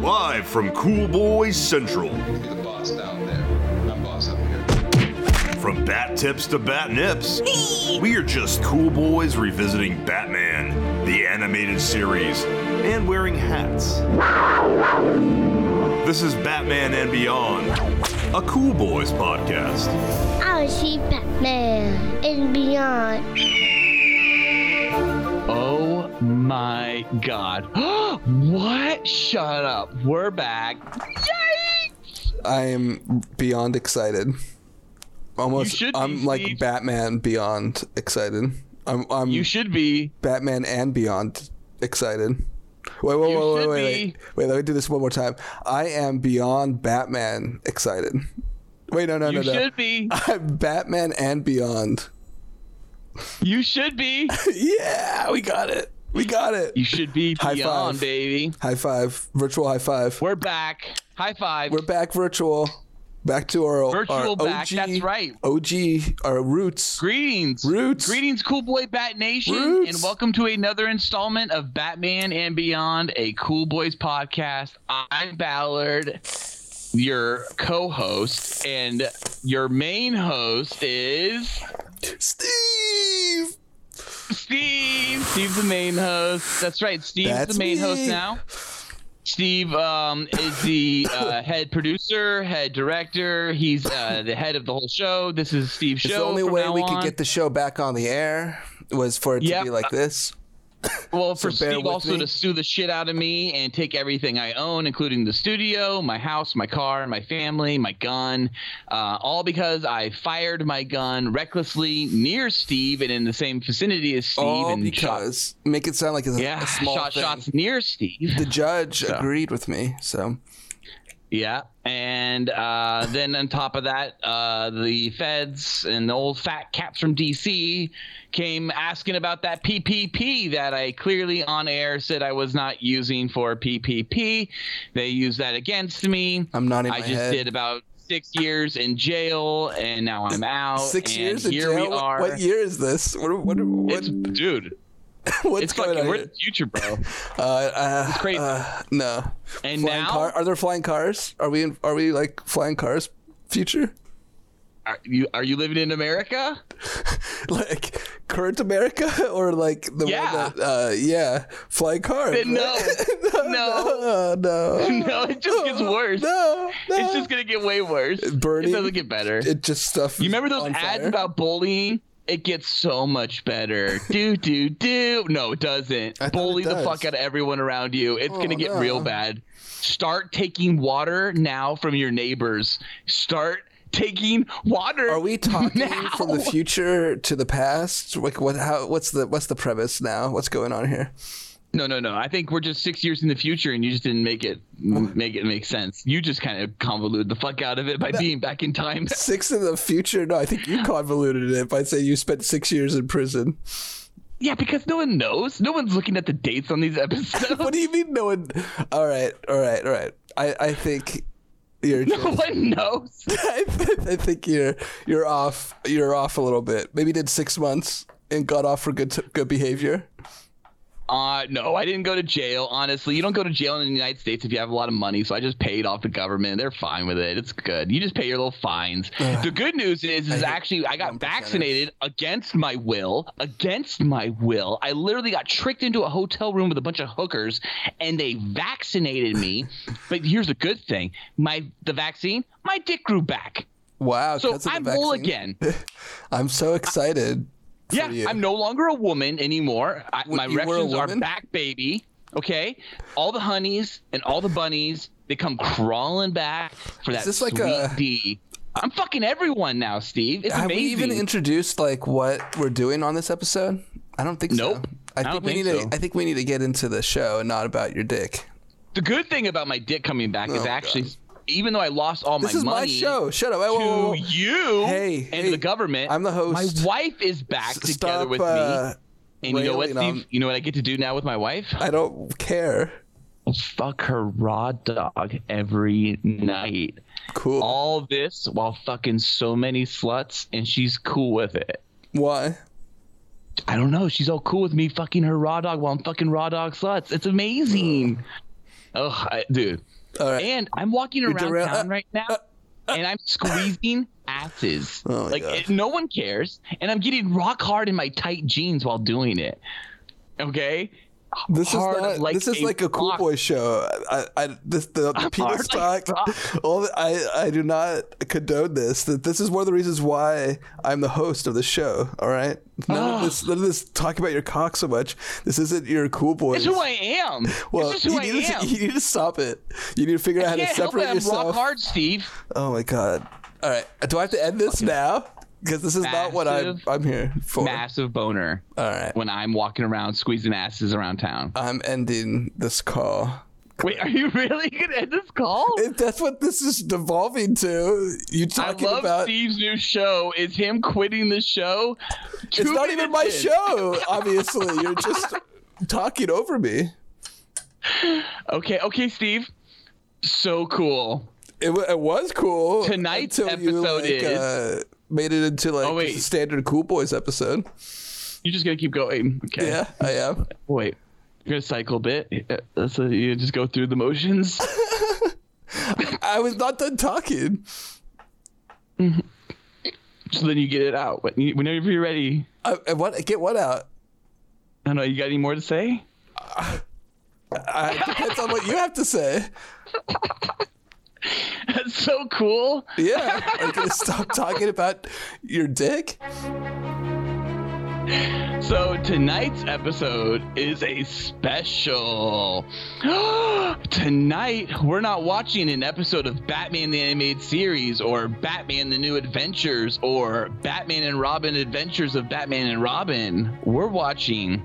Live from Cool Boys Central. You're the boss down there. I'm boss up here. From bat tips to bat nips, we are just cool boys revisiting Batman, the animated series, and wearing hats. This is Batman and Beyond, a Cool Boys podcast. I see Batman and beyond. My god. what? Shut up. We're back. Yay! I am beyond excited. Almost, You should be, I'm like Steve. Batman beyond excited. I'm, I'm You should be. Batman and beyond excited. Wait, wait, wait, wait, wait, wait, wait. Let me do this one more time. I am beyond Batman excited. Wait, no, no, You no, no. You should be. I'm Batman and beyond. You should be. yeah, we got it. We got it. You should be High beyond, five. baby. High five, virtual high five. We're back. High five. We're back virtual. Back to our Virtual our back, OG, that's right. OG, our roots. Greetings. Roots. Greetings, cool boy Bat Nation, Roots. and welcome to another installment of Batman and Beyond, a Cool Boys podcast. I'm Ballard, your co-host, and your main host is Steve. Steve. Steve's the main host. That's right. Steve's That's the main host now. Steve um, is the uh, head producer, head director. He's uh, the head of the whole show. This is Steve's It's show. the only from way now we on. could get the show back on the air was for it to Yep. be like this. Well, for So Steve also me. to sue the shit out of me and take everything I own, including the studio, my house, my car, my family, my gun, uh, all because I fired my gun recklessly near Steve and in the same vicinity as Steve All and shot, because make it sound like it's a, yeah, a small shot thing. shots near Steve. The judge agreed with me, so Yeah, and uh, then on top of that, uh, the feds and the old fat cats from DC came asking about that PPP that I clearly on air said I was not using for PPP. They used that against me. I'm nodding I my just head. did about six years in jail, and now I'm out. Six years in jail. What- year is this? What? What? what It's dude. what's It's going fucking. on We're here? the future, bro. Uh, uh, It's crazy. uh, no. And flying now, car? Are there flying cars? Are we? In, are we like flying cars? Future? are you are you living in America? like current America or like the Yeah. one that? Uh, yeah, flying cars. Then no. no, No. no, No, it just gets worse. No, no. It's just gonna get way worse. Burning. It doesn't get better. It just stuff. you remember those ads fire. about bullying? It gets so much better. do do do. No, it doesn't. Bully it the fuck out of everyone around you. It's Oh, gonna get no. real bad. Start taking water now from your neighbors. Start taking water. Are we talking now. from the future to the past? Like what? How? What's the What's the premise now? What's going on here? No, no, no. I think we're just six years in the future, and you just didn't make it make it make sense. You just kind of convoluted the fuck out of it by being back in time. Six in the future? No, I think you convoluted it by saying you spent six years in prison. Yeah, because no one knows. No one's looking at the dates on these episodes. What do you mean? No one. All right, all right, all right. I I think you're. no just- one knows. I, th- I think you're you're off. You're off a little bit. Maybe did six months and got off for good t- good behavior. Uh, no, I didn't go to jail. Honestly, you don't go to jail in the United States if you have a lot of money. So I just paid off the government. They're fine with it. It's good. You just pay your little fines. the good news is, is actually I got 1%. vaccinated against my will. Against my will, I literally got tricked into a hotel room with a bunch of hookers, and they vaccinated me. but here's the good thing: my the vaccine, my dick grew back. Wow. So I'm whole again. I'm so excited. for Yeah, you. I'm no longer a woman anymore. I, my erections are back, baby. Okay, all the honeys and all the bunnies they come crawling back for that this like sweet a- D. I'm fucking everyone now, Steve. It's Have amazing. we even introduced like what we're doing on this episode? I don't think so. Nope. I I think don't we think need so. to. I think we need to get into the show and not about your dick. the good thing about my dick coming back is Oh, actually, God. Even though I lost all This my is my money show. Shut up. Whoa, whoa, whoa, to you Hey, and hey, the government, I'm the host. My wife is back S- together Stop. with uh, me. And you know what, Steve? on- You know what I get to do now with my wife? I don't care. Fuck her raw dog every night. Cool. All this while fucking so many sluts, and she's cool with it. Why? I don't know. She's all cool with me fucking her raw dog while I'm fucking raw dog sluts. It's amazing. Oh, I, dude. All right. And I'm walking around derail- town uh, right now, and I'm squeezing asses. Oh like it- no one cares, and I'm getting rock hard in my tight jeans while doing it. Okay. This is not. like this is a like a cool boy show. I, I this the, the penis talk. all the, I, I do not condone this. That this is one of the reasons why I'm the host of the show. All right. None of this. None of this talk about your cock so much. This isn't your cool boy. That's who I am. Well, this is who you I need, am. to, you need to stop it. You need to figure out how to help it. separate I'm yourself. rock hard, Steve. Oh my god. All right. Do I have to end this now? Because this is not what I'm. I'm here for. Massive boner. All right. When I'm walking around squeezing asses around town. I'm ending this call. Wait, are you really gonna end this call? If that's what this is devolving to, you talking about? I love about. Steve's new show. Is him quitting the show? it's not even my in. show. Obviously, you're just talking over me. Okay, okay, Steve. So cool. It, it was cool. Tonight's until you, episode like, is- uh, made it into like Oh, wait. a standard Cool Boys episode. You're just gonna keep going. Okay. Yeah, I am. Wait. You're gonna cycle a bit. Uh, So you just go through the motions. I was not done talking. so then you get it out. Whenever you're ready. What? Get what out? I don't know. You got any more to say? It depends on what you have to say. That's so cool. Yeah. Are you gonna stop talking about your dick? So tonight's episode is a special. Tonight, we're not watching an episode of Batman the Animated Series or Batman the New Adventures or Batman and Robin Adventures of Batman and Robin. We're watching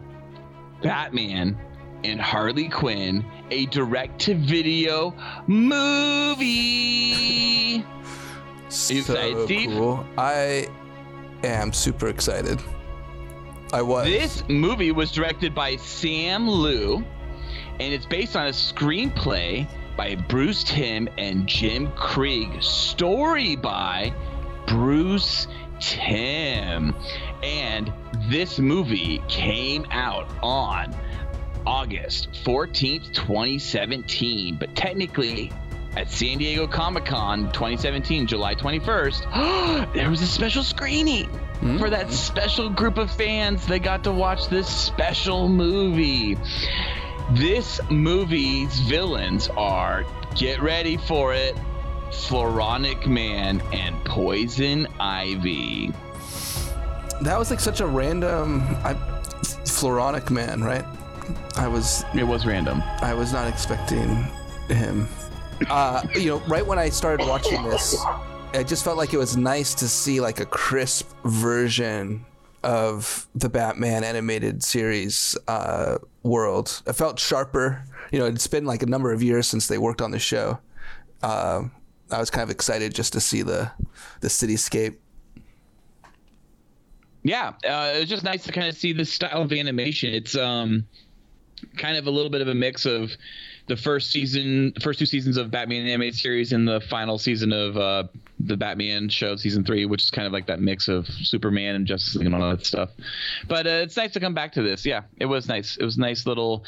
Batman and Harley Quinn, a direct to video movie. you excited, Steve? Cool. I am super excited. I was. This movie was directed by Sam Liu, and it's based on a screenplay by Bruce Timm and Jim Krieg. Story by Bruce Timm. And this movie came out on August 14th, 2017. But technically, at San Diego Comic Con 2017, July 21st, there was a special screening hmm? for that special group of fans that got to watch this special movie. This movie's villains are, get ready for it, Floronic Man and Poison Ivy. that was like such a random. I, Floronic man, right? I was It was random. I was not expecting him. Uh, you know, right when I started watching this, I just felt like it was nice to see like a crisp version of the Batman animated series uh, world. It felt sharper. You know, it's been like a number of years since they worked on the show. Uh, I was kind of excited just to see the the cityscape. yeah uh, it was just nice to kind of see this style of animation it's um kind of a little bit of a mix of the first season first two seasons of batman animated series and the final season of uh the batman show season three which is kind of like that mix of superman and justice league and all that stuff but uh, it's nice to come back to this yeah it was nice it was nice little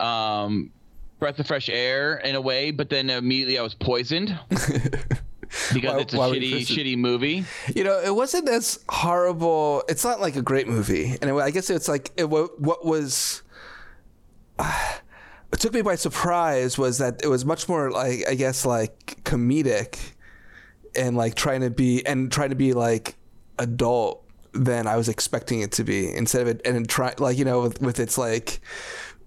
um breath of fresh air in a way but then immediately i was poisoned because Why- it's a why were you shitty shitty movie You know, it wasn't as horrible. It's not like a great movie, and it, I guess it's like it, wa- what was. What took me by surprise was that it was much more like I guess like comedic, and like trying to be and trying to be like adult than I was expecting it to be. Instead of it and try like you know with, with its like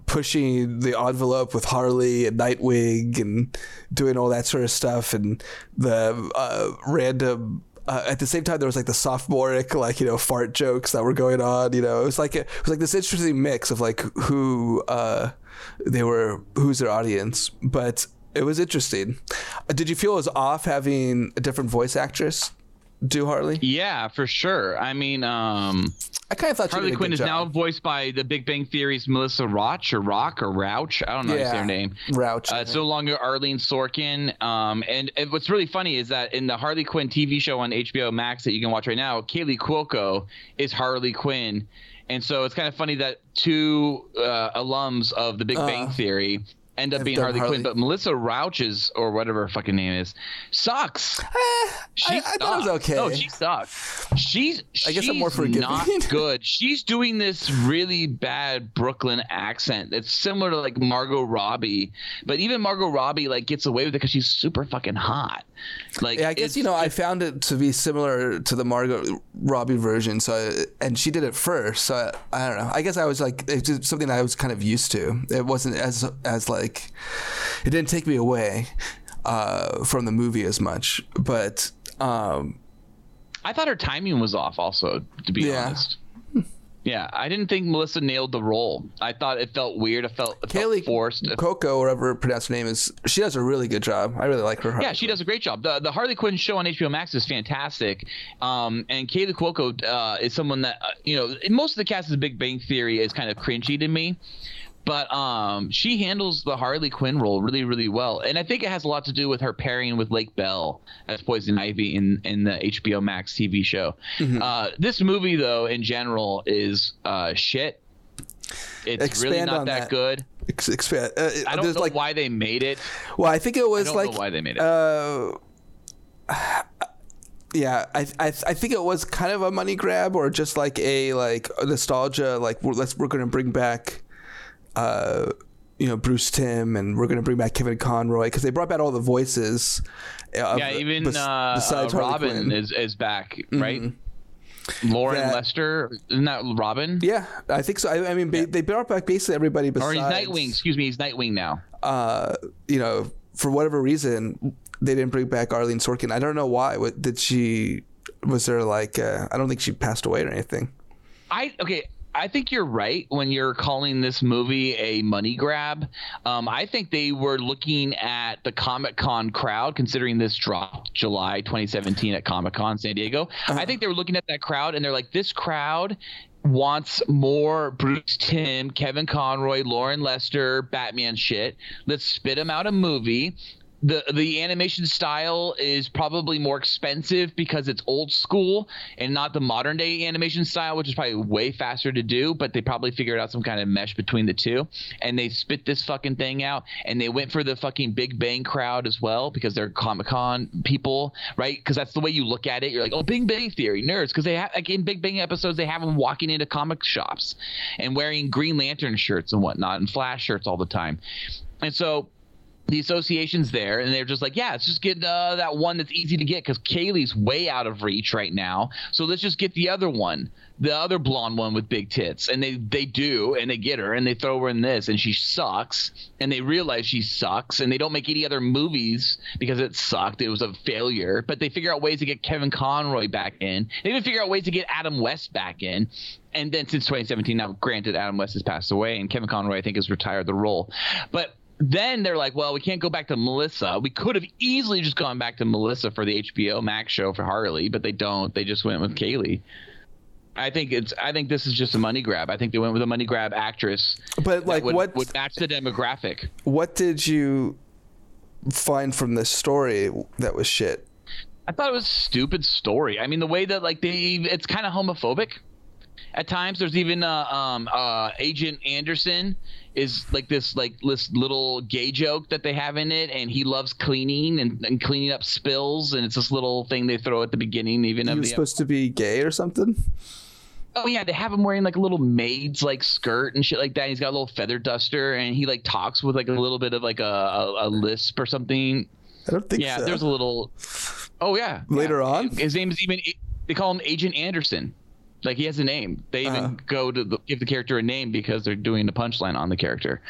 pushing the envelope with Harley and Nightwing and doing all that sort of stuff and the uh, random. Uh, at the same time, there was like the sophomoric, like you know, fart jokes that were going on. You know, it was like a, it was like this interesting mix of like who uh, they were, who's their audience. But it was interesting. Uh, did you feel it was off having a different voice actress do Harley? yeah for sure i mean um I kind of thought Harley Quinn is job. now voiced by the Big Bang Theory's Melissa Roach or Rock or Rouch. I don't know how to say Yeah. her name. Rouch. Uh, it's no longer Arlene Sorkin. Um, and, and what's really funny is that in the Harley Quinn TV show on HBO Max that you can watch right now, Kaley Cuoco is Harley Quinn. And so it's kind of funny that two uh, alums of the Big Bang Uh. Theory end up being Harley, Harley. Quinn, but Melissa Rauch's or whatever her fucking name is sucks. Eh, she I- I thought it was okay. No, she sucks. She's I guess I'm more she's forgiving. Not good. She's doing this really bad Brooklyn accent. It's similar to like Margot Robbie, but even Margot Robbie like gets away with it because she's super fucking hot. Like Yeah, I guess you know I found it to be similar to the Margot Robbie version. So and she did it first. So I, I don't know. I guess I was like it's just something I was kind of used to. It wasn't as as like it didn't take me away uh, from the movie as much. But um, I thought her timing was off. Also, to be Yeah. honest. Yeah, I didn't think Melissa nailed the role. I thought it felt weird. It felt, it felt forced. Coco, whatever her pronounced her name is, she does a really good job. I really like her. Yeah, she does a great job. The the Harley Quinn show on HBO Max is fantastic. Um, and Kaley Cuoco uh, is someone that uh, you know most of the cast of Big Bang Theory is kind of cringy to me. But um, she handles the Harley Quinn role really, really well, and I think it has a lot to do with her pairing with Lake Bell as Poison Ivy in in the HBO Max TV show. Mm-hmm. Uh, this movie, though, in general, is uh, shit. It's really not that, that. good. Ex- expand. Uh, I don't know like, why they made it. Well, I think it was don't know like why they made it. Uh, yeah, I, I I think it was kind of a money grab or just like a like a nostalgia. Like we're, let's we're gonna bring back, uh, you know, Bruce Timm and we're gonna bring back Kevin Conroy because they brought back all the voices. of- yeah, even bes- uh, besides uh, Robin Mm-hmm. is is back, right? Loren That- Lester, isn't that Robin? Yeah, I think so. I, I mean, ba- they brought back basically everybody Or he's Nightwing. Excuse me, he's Nightwing now. uh, you know, for whatever reason, they didn't bring back Arlene Sorkin. I don't know why. What did she? Was there like? Uh, I don't think she passed away or anything. I okay. I think you're right when you're calling this movie a money grab. Um, I think they were looking at the Comic Con crowd, considering this dropped July 2017 at Comic Con San Diego. I think they were looking at that crowd and they're like, this crowd wants more Bruce Timm, Kevin Conroy, Loren Lester, Batman shit. Let's spit them out a movie. The the animation style is probably more expensive because it's old school and not the modern day animation style, which is probably way faster to do, but they probably figured out some kind of mesh between the two. And they spit this fucking thing out and they went for the fucking Big Bang crowd as well because they're Comic Con people, right? Because that's the way you look at it. You're like, oh, Big Bang Theory nerds, because they have like in Big Bang episodes they have them walking into comic shops and wearing Green Lantern shirts and whatnot and Flash shirts all the time, and so the association's there and they're just like yeah let's just get uh, that one that's easy to get because kaley's way out of reach right now. So let's just get the other one the other blonde one with big tits. And they they do and they get her and they throw her in this and she sucks. And they realize she sucks and they don't make any other movies because it sucked. It was a failure. But they figure out ways to get kevin conroy back in. They even figure out ways to get adam west back in. And then since 2017 now granted adam west has passed away and kevin conroy i think has retired the role. But then they're like, well, we can't go back to Melissa. We could have easily just gone back to Melissa for the HBO Max show for Harley, but they don't. They just went with Kaley. I think it's. I think this is just a money grab. I think they went with a money grab actress. But like, would, what would match the demographic? what did you find from this story that was shit? I thought it was a stupid story. I mean, the way that like they, it's kind of homophobic at times. There's even uh, um, uh, Agent Anderson is like this like this little gay joke that they have in it, and he loves cleaning and, and cleaning up spills, and it's this little thing they throw at the beginning, even He of was the. supposed to be gay or something. Oh yeah, they have him wearing like a little maid's like skirt and shit like that. He's got a little feather duster, and he like talks with like a little bit of like a, a, a lisp or something. I don't think Yeah, so. there's a little. Oh yeah. Later yeah. on? his name is even. They call him Agent Anderson. Like he has a name. They even Uh-huh. go to the, give the character a name because they're doing the punchline on the character.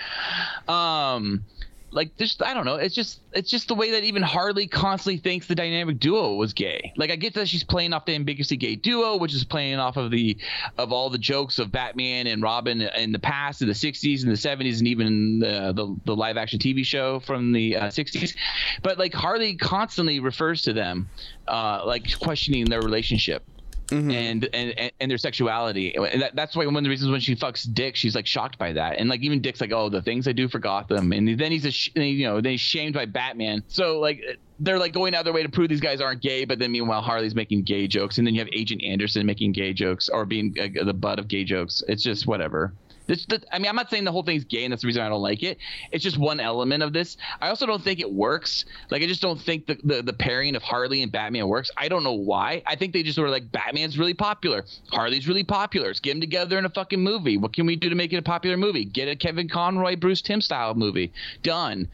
Um, like just I don't know. It's just it's just the way that even Harley constantly thinks the dynamic duo was gay. Like I get that she's playing off the ambiguously gay duo, which is playing off of the of all the jokes of Batman and Robin in the past, in the '60s and the '70s, and even the the, the live action TV show from the uh, '60s. But like Harley constantly refers to them, uh, like questioning their relationship. Mm-hmm. And, and and their sexuality, and that, that's why one of the reasons when she fucks Dick, she's like shocked by that, and like even Dick's like, oh, the things I do for Gotham, and then he's a sh- you know then he's shamed by Batman. So like they're like going out of their way to prove these guys aren't gay, but then meanwhile Harley's making gay jokes, and then you have Agent Anderson making gay jokes or being uh, the butt of gay jokes. It's just whatever. This, the, I mean, I'm not saying the whole thing's gay, and that's the reason I don't like it. It's just one element of this. I also don't think it works. Like, I just don't think the, the, the pairing of Harley and Batman works. I don't know why. I think they just were like Batman's really popular, Harley's really popular. Let's get them together in a fucking movie. What can we do to make it a popular movie? Get a Kevin Conroy, Bruce Timm style movie. Done.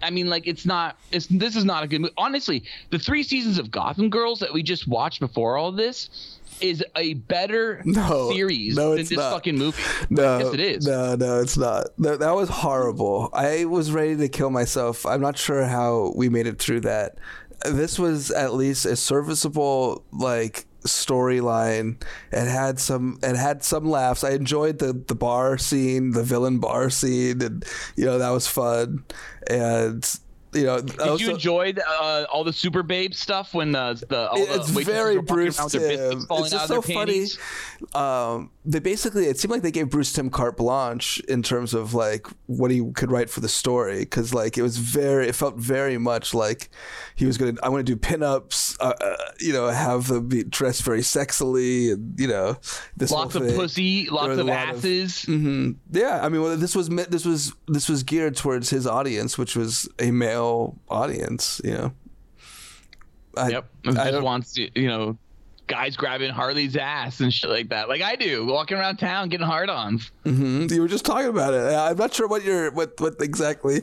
I mean, like it's not. It's this is not a good movie. Honestly, the three seasons of Gotham Girls that we just watched before all this is a better No, series no, than this not. fucking movie. No, yes, it is. No, no, it's not. That, that was horrible. I was ready to kill myself. I'm not sure how we made it through that. This was at least a serviceable like storyline. It had some. It had some laughs. I enjoyed the the bar scene, the villain bar scene, and you know that was fun. And you know, Did you enjoy uh, all the super babe stuff when the the all it's the waitresses very Bruce around with their biscuits Tim. It's just so funny. Um, they basically it seemed like they gave Bruce Timm carte blanche in terms of like what he could write for the story because like it was very it felt very much like he was gonna I want to do pinups, uh, uh, you know, have them be dressed very sexily and you know this Lots of pussy, lots of lot of- asses. Yeah, I mean, well, this was this was this was geared towards his audience, which was a male audience. You know. I, Yep. I just wants to, you know, guys grabbing Harley's ass and shit like that. Like I do, walking around town getting hard Mhm. You were just talking about it. I'm not sure what your what what exactly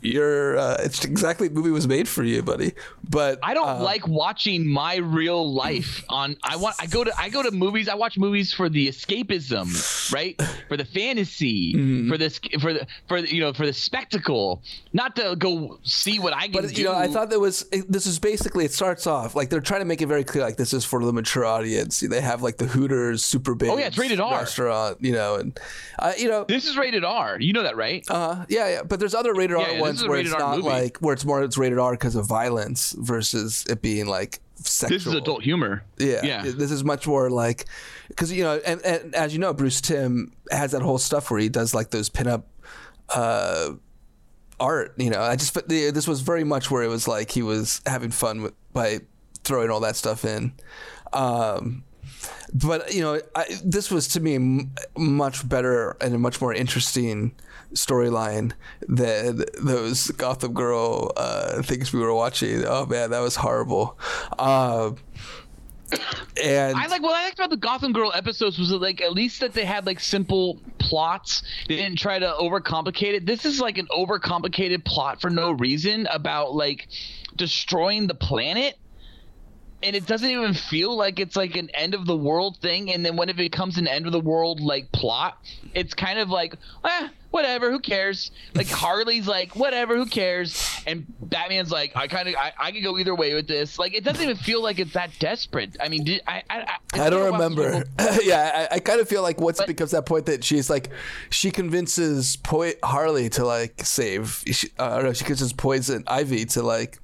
your uh, it's exactly the movie was made for you, buddy. But I don't uh, like watching my real life on I want I go to I go to movies I watch movies for the escapism right for the fantasy Mm-hmm. for this for the for the, you know for the spectacle not to go see what I can But do you know, I thought there was this is basically it starts off like they're trying to make it very clear like this is for the mature audience. They have like the Hooters Super Big Oh, yeah, it's rated R. restaurant, you know, and uh, you know this is rated R. You know that right? Uh, yeah, yeah, but there's other rated Yeah, R ones where it's not like where it's more it's rated R because of violence versus it being like sexual. this is adult humor. Yeah, yeah. This is much more like because you know, and, and as you know, Bruce Timm has that whole stuff where he does like those pinup uh, art. You know, I just this was very much where it was like he was having fun with by throwing all that stuff in. Um, but you know, I, this was to me m- much better and a much more interesting storyline than those Gotham Girl uh, things we were watching. Oh man, that was horrible. Uh, and I like what I liked about the Gotham Girl episodes was that, like at least that they had like simple plots. They didn't try to overcomplicate it. This is like an overcomplicated plot for no reason about like destroying the planet. And it doesn't even feel like it's like an end of the world thing. And then when it becomes an end of the world like plot, it's kind of like, eh, whatever, who cares? Like Harley's like, whatever, who cares? And Batman's like, I kind of, I, I could go either way with this. Like, it doesn't even feel like it's that desperate. I mean, did, I, I, I, I don't it's been a while remember. since yeah, I, I kind of feel like once it But- becomes that point that she's like, she convinces po- Harley to like save. She, uh, or no, she convinces Poison Ivy to like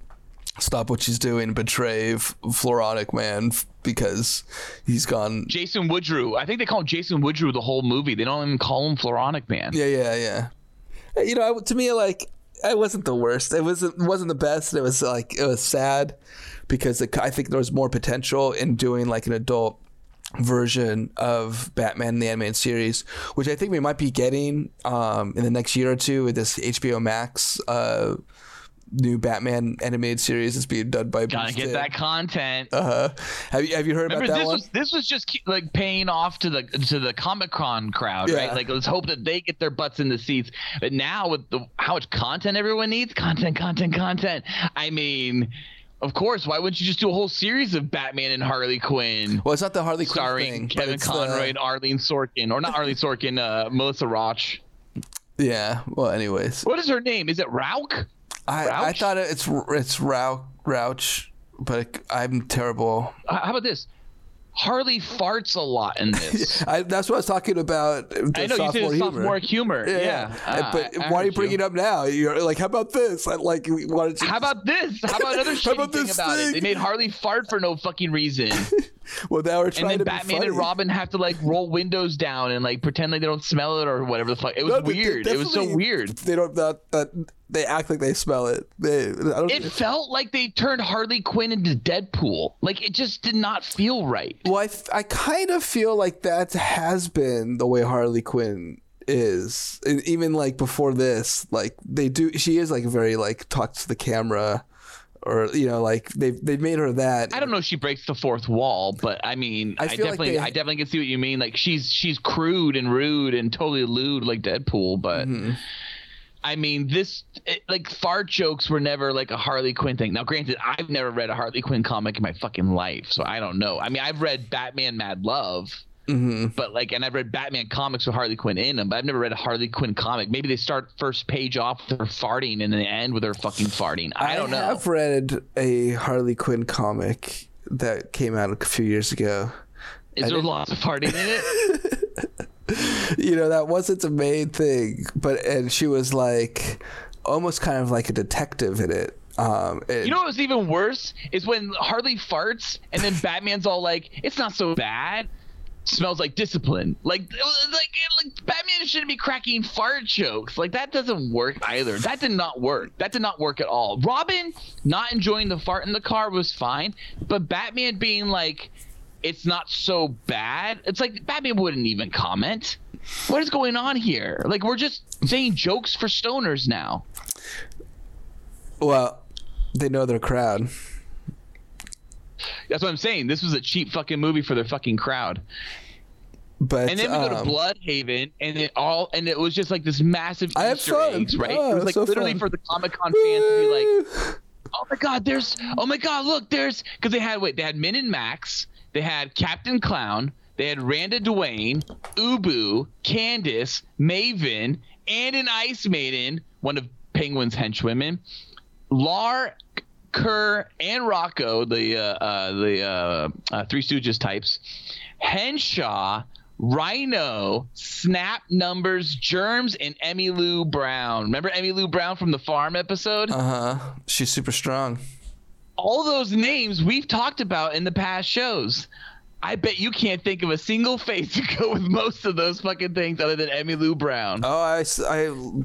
stop what she's doing, betray F- Floronic Man f- because he's gone. Jason Woodrue. I think they call him Jason Woodrue the whole movie. They don't even call him Floronic Man. Yeah, yeah, yeah. You know, I, to me, like, it wasn't the worst. It wasn't wasn't the best. It was like it was sad because it, I think there was more potential in doing like an adult version of Batman in the animated series, which I think we might be getting um, in the next year or two with this HBO Max uh, new Batman animated series that's being done by. Gotta Bruce get that content. Uh, huh. have you have you heard Remember, about that this one? was this was just like paying off to the to the Comic Con crowd, Yeah. right? Like let's hope that they get their butts in the seats. But now with the how much content everyone needs, content, content, content. I mean, of course, why wouldn't you just do a whole series of Batman and Harley Quinn? well, it's not the Harley Quinn starring thing, Kevin it's the- Conroy and Arlene Sorkin, or not Arlene Sorkin, uh, Melissa Roach. yeah. Well, anyways. What is her name? Is it Rauk? I, I thought it's it's Rou- Rouch, but I'm terrible. Uh, How about this? Harley farts a lot in this. I, that's what I was talking about. the I know you said it's sophomore humor. humor. Yeah, Yeah. yeah. Ah, but I why are you bringing it up now? You're like, how about this? I like we wanted to. How about this? How about another How shitty about thing this about thing? it? They made Harley fart for no fucking reason. well, now we're and then to Batman and Robin have to like roll windows down and like pretend like they don't smell it or whatever the fuck. It was No, they- they weird. It was so weird. They don't that that they act like they smell it. They I don't. It felt like they turned Harley Quinn into Deadpool. Like it just did not feel right. well, I, I kind of feel like that has been the way Harley Quinn is. And even like before this, like they do. She is like very like talks to the camera, or you know, like they've they've made her that. I don't know if she breaks the fourth wall, but I mean, I I, feel like definitely, they- I definitely can see what you mean. Like she's she's crude and rude and totally lewd like Deadpool, but Mm-hmm. I mean, this it, like fart jokes were never like a Harley Quinn thing. Now, granted, I've never read a Harley Quinn comic in my fucking life, so I don't know. I mean, I've read Batman Mad Love. Mm-hmm. But like, and I've read Batman comics with Harley Quinn in them, but I've never read a Harley Quinn comic. Maybe they start first page off with her farting and then they end with her fucking farting. I don't know. I have read a Harley Quinn comic that came out a few years ago. Is there lots of farting in it? you know that wasn't the main thing but and she was like almost kind of like a detective in it um and- You know what was even worse is when Harley farts and then Batman's all like, "It's not so bad." Smells like discipline. Like, like, like Batman shouldn't be cracking fart jokes. Like that doesn't work either. That did not work. That did not work at all. Robin not enjoying the fart in the car was fine, but Batman being like, "It's not so bad." It's like Batman wouldn't even comment. What is going on here? Like we're just saying jokes for stoners now. well they know their crowd That's what I'm saying. This was a cheap fucking movie for their fucking crowd. but And then we go to um, Blüdhaven, and it all and it was just like this massive I have Easter fun. eggs, right? Oh, it was like so literally fun. for the Comic Con fans to be like, "Oh my God, there's oh my God, look, there's," because they had wait, they had Min and Max, they had Captain Clown, they had Randa Dwayne, Ubu, Candace, Maven, and an Ice Maiden, one of Penguin's henchwomen, Lar. Kerr and Rocco, the uh, uh, the uh, uh, Three Stooges types, Henshaw, Rhino, Snap Numbers, Germs, and Emmy Lou Brown. Remember Emmy Lou Brown from the Farm episode? uh-huh she's super strong All those names we've talked about in the past shows. I bet you can't think of a single face to go with most of those fucking things other than Emmy Lou Brown. oh I, I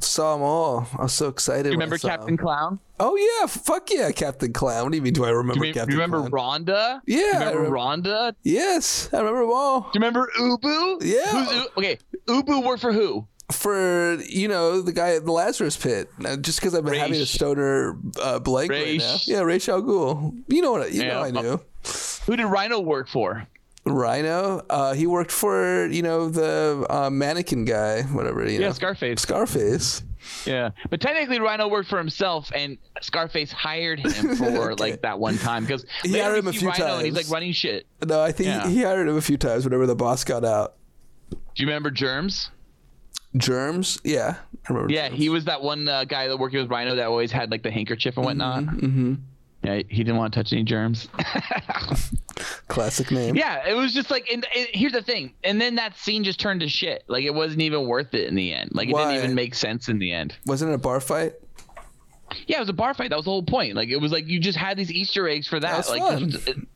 saw them all i was so excited you when I remember Captain Captain 'em. Clown? oh yeah fuck yeah captain clown what do you mean do i remember Do you, captain remember, you remember clown Rhonda? Yeah, Do you I remember remember- Rhonda? yes i remember them all Do you remember Ubu? Yeah. Who's okay, Ubu worked for who? for you know the guy at the Lazarus Pit. Just because I'm having a stoner uh, blank right now. Yeah, Ra's al Ghul. You know what? I- You know Yeah. I knew. Who did Rhino work for? Rhino. Uh, he worked for you know the uh, mannequin guy, whatever. You Yeah, know. Scarface. Scarface. Yeah, but technically Rhino worked for himself, and Scarface hired him for like that one time because He hired him a few Rhino and he's like running shit. No, I think Yeah. he, he hired him a few times whenever the boss got out. Do you remember Germs? Germs. Yeah, I remember. Yeah, Germs. he was that one uh, guy that worked with Rhino that always had like the handkerchief and whatnot. Mm-hmm. Yeah, he didn't want to touch any germs. classic name. yeah, it was just like, and, and here's the thing, and then that scene just turned to shit. Like it wasn't even worth it in the end. Like it Why? didn't even make sense in the end. Wasn't it a bar fight? Yeah, it was a bar fight. That was the whole point. Like it was like you just had these Easter eggs for that. That like it-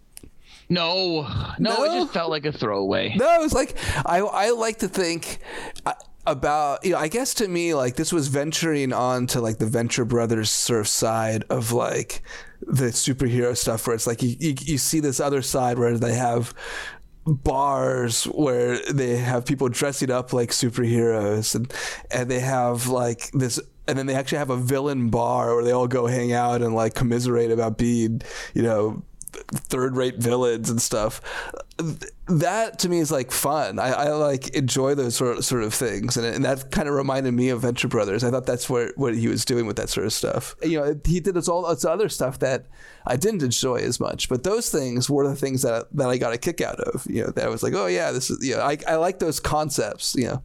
no, no, it just felt like a throwaway. No, it was like I I like to think uh, about you know I guess to me like this was venturing on to like the Venture Brothers surf side of like the superhero stuff where it's like you you, you see this other side where they have bars where they have people dressing up like superheroes and and they have like this and then they actually have a villain bar where they all go hang out and like commiserate about being you know third rate villains and stuff that to me is like fun. I, I like enjoy those sort of, sort of things and, and that kind of reminded me of venture brothers. I thought that's what what he was doing with that sort of stuff. You know he did this all this other stuff that i didn't enjoy as much but those things were the things that that i got a kick out of you know that i was like oh yeah this is you know i, I like those concepts you know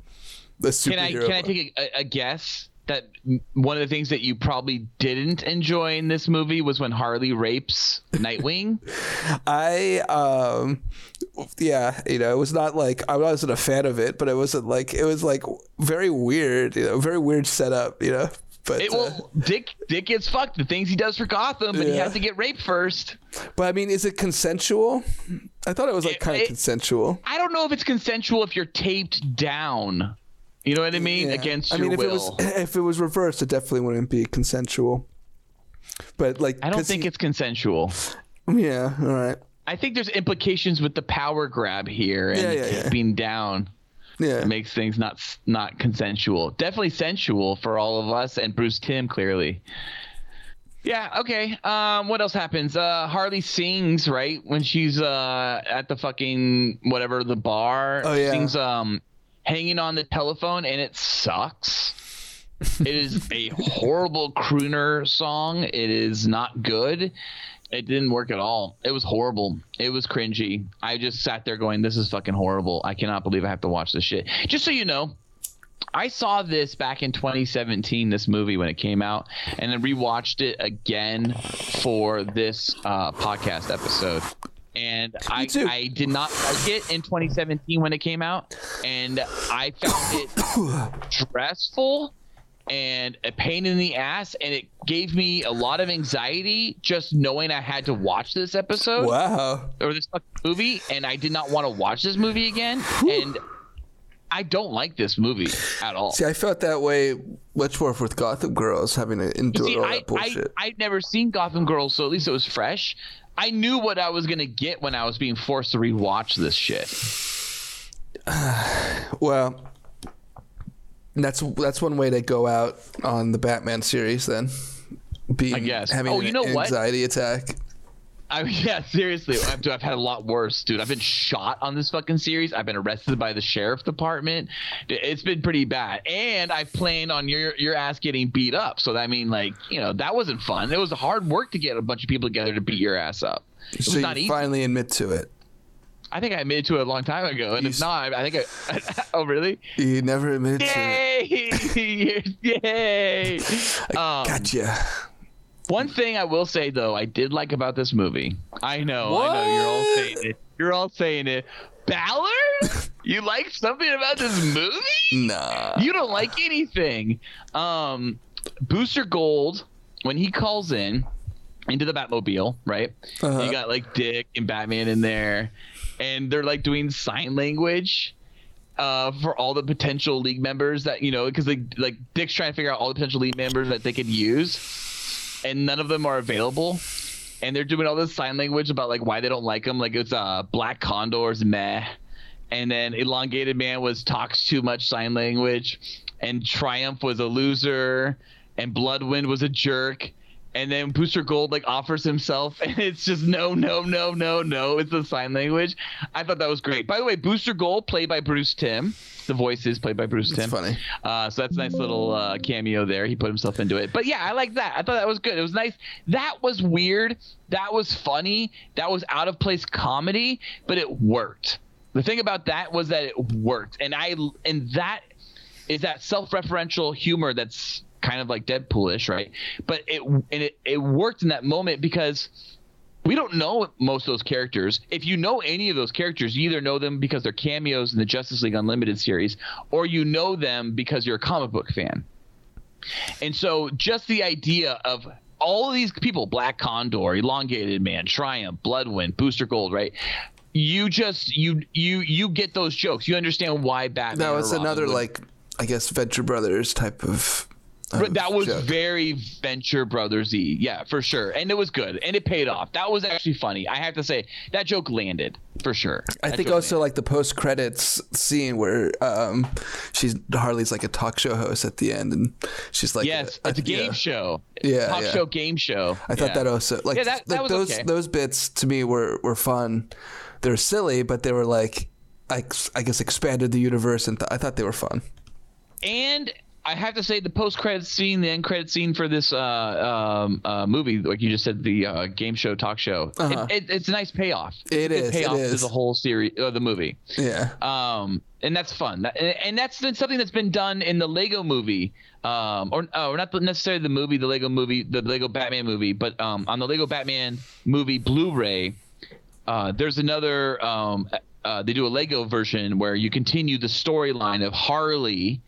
the superhero. Can I can I take a, a guess that one of the things that you probably didn't enjoy in this movie was when Harley rapes Nightwing? I um yeah, you know, it was not like I wasn't a fan of it, but it wasn't like it was like very weird, you know, very weird setup, you know. But It, uh, well, Dick Dick gets fucked. The things he does for Gotham, but he has to get raped first. but I mean, is it consensual? I thought it was like kind of consensual. I don't know if it's consensual if you're taped down. You know what I mean? Yeah. Against I your mean, if will. it was if it was reversed, it definitely wouldn't be consensual. But like, I don't think he- it's consensual. yeah. All right. I think there's implications with the power grab here and Yeah, yeah, taping down. Yeah. It makes things not not consensual. Definitely sensual for all of us and Bruce Timm clearly. Yeah, okay. Um what else happens? Uh Harley sings, right? When she's uh at the fucking whatever the bar. Oh, yeah. Sings um hanging on the telephone and it sucks. it is a horrible crooner song. It is not good. It didn't work at all. It was horrible. It was cringy. I just sat there going, "This is fucking horrible. I cannot believe I have to watch this shit." Just so you know, I saw this back in 2017, this movie when it came out, and then rewatched it again for this uh, podcast episode. And I. I did not like it in 2017 when it came out, and I found it stressful and a pain in the ass, and it gave me a lot of anxiety just knowing I had to watch this episode Wow. or this movie, and I did not want to watch this movie again. And I don't like this movie at all. See, I felt that way much more with Gotham Girls having to endure See, all I, that bullshit. I, I'd never seen Gotham Girls, so at least it was fresh. I knew what I was gonna get when I was being forced to rewatch this shit. well, that's that's one way to go out on the Batman series. Then, being I guess. having Oh, an you know what? anxiety attack. I yeah, seriously, I've, I've had a lot worse, dude. I've been shot on this fucking series. I've been arrested by the sheriff department. It's been pretty bad, and I planned on your your ass getting beat up. So I mean, like, you know, that wasn't fun. It was hard work to get a bunch of people together to beat your ass up. It So not you easy. finally admit to it. I think I admitted to it a long time ago, and You if not, I think I. oh, really? You never admitted to it. Yay! Yay! Um, Gotcha. One thing I will say though, I did like about this movie. I know, I know, you're all saying it. You're all saying it. Ballard, you like something about this movie? Nah. You don't like anything. Um, Booster Gold, when he calls in into the Batmobile, right? Uh-huh. You got like Dick and Batman in there, and they're like doing sign language uh, for all the potential league members that you know, because like like Dick's trying to figure out all the potential league members that they could use, and none of them are available. And they're doing all this sign language about like why they don't like him. Like it's uh Black Condors meh, and then Elongated Man was talks too much sign language, and Triumph was a loser, and Bloodwynd was a jerk. And then Booster Gold like offers himself, and it's just no, no, no, no, no. It's the sign language. I thought that was great. By the way, Booster Gold played by Bruce Timm. The voice is played by Bruce It's Tim. funny. Uh, so that's a nice little uh, cameo there. He put himself into it. But yeah, I like that. I thought that was good. It was nice. That was weird. That was funny. That was out of place comedy, but it worked. The thing about that was that it worked, and I and that is that self-referential humor that's kind of like Deadpoolish, right? But it and it it worked in that moment because we don't know most of those characters. If you know any of those characters, you either know them because they're cameos in the Justice League Unlimited series, or you know them because you're a comic book fan. And so, just the idea of all of these people Black Condor, Elongated Man, Triumph, Bloodwynd, Booster Gold, right? You just you you you get those jokes. You understand why Batman. Or was another would- like, I guess, Venture Brothers type of. But that was joke. very Venture Brothersy, yeah, for sure, and it was good, and it paid off. That was actually funny. I have to say that joke landed for sure. I That think also like the post credits scene where um she's Harley's like a talk show host at the end and she's like Yes, uh, it's a game yeah. show. Yeah, talk yeah. show, game show. I thought Yeah. that also like, Yeah, that- that like those okay. those bits to me were were fun. They're silly, but they were like I, I guess expanded the universe and th- I thought they were fun. And I have to say, the post credit scene, the end credit scene for this uh, um, uh, movie, like you just said, the uh, game show, talk show, Uh-huh. it, it, it's a nice payoff. It It's is, it payoff to the whole series, uh, the movie. Yeah. um, and that's fun. And- that's something that's been done in the Lego movie, um, or oh, not necessarily the movie, the Lego movie, the Lego Batman movie, but um, on the Lego Batman movie Blu-ray, uh, there's another. Um, uh, they do a Lego version where you continue the storyline of Harley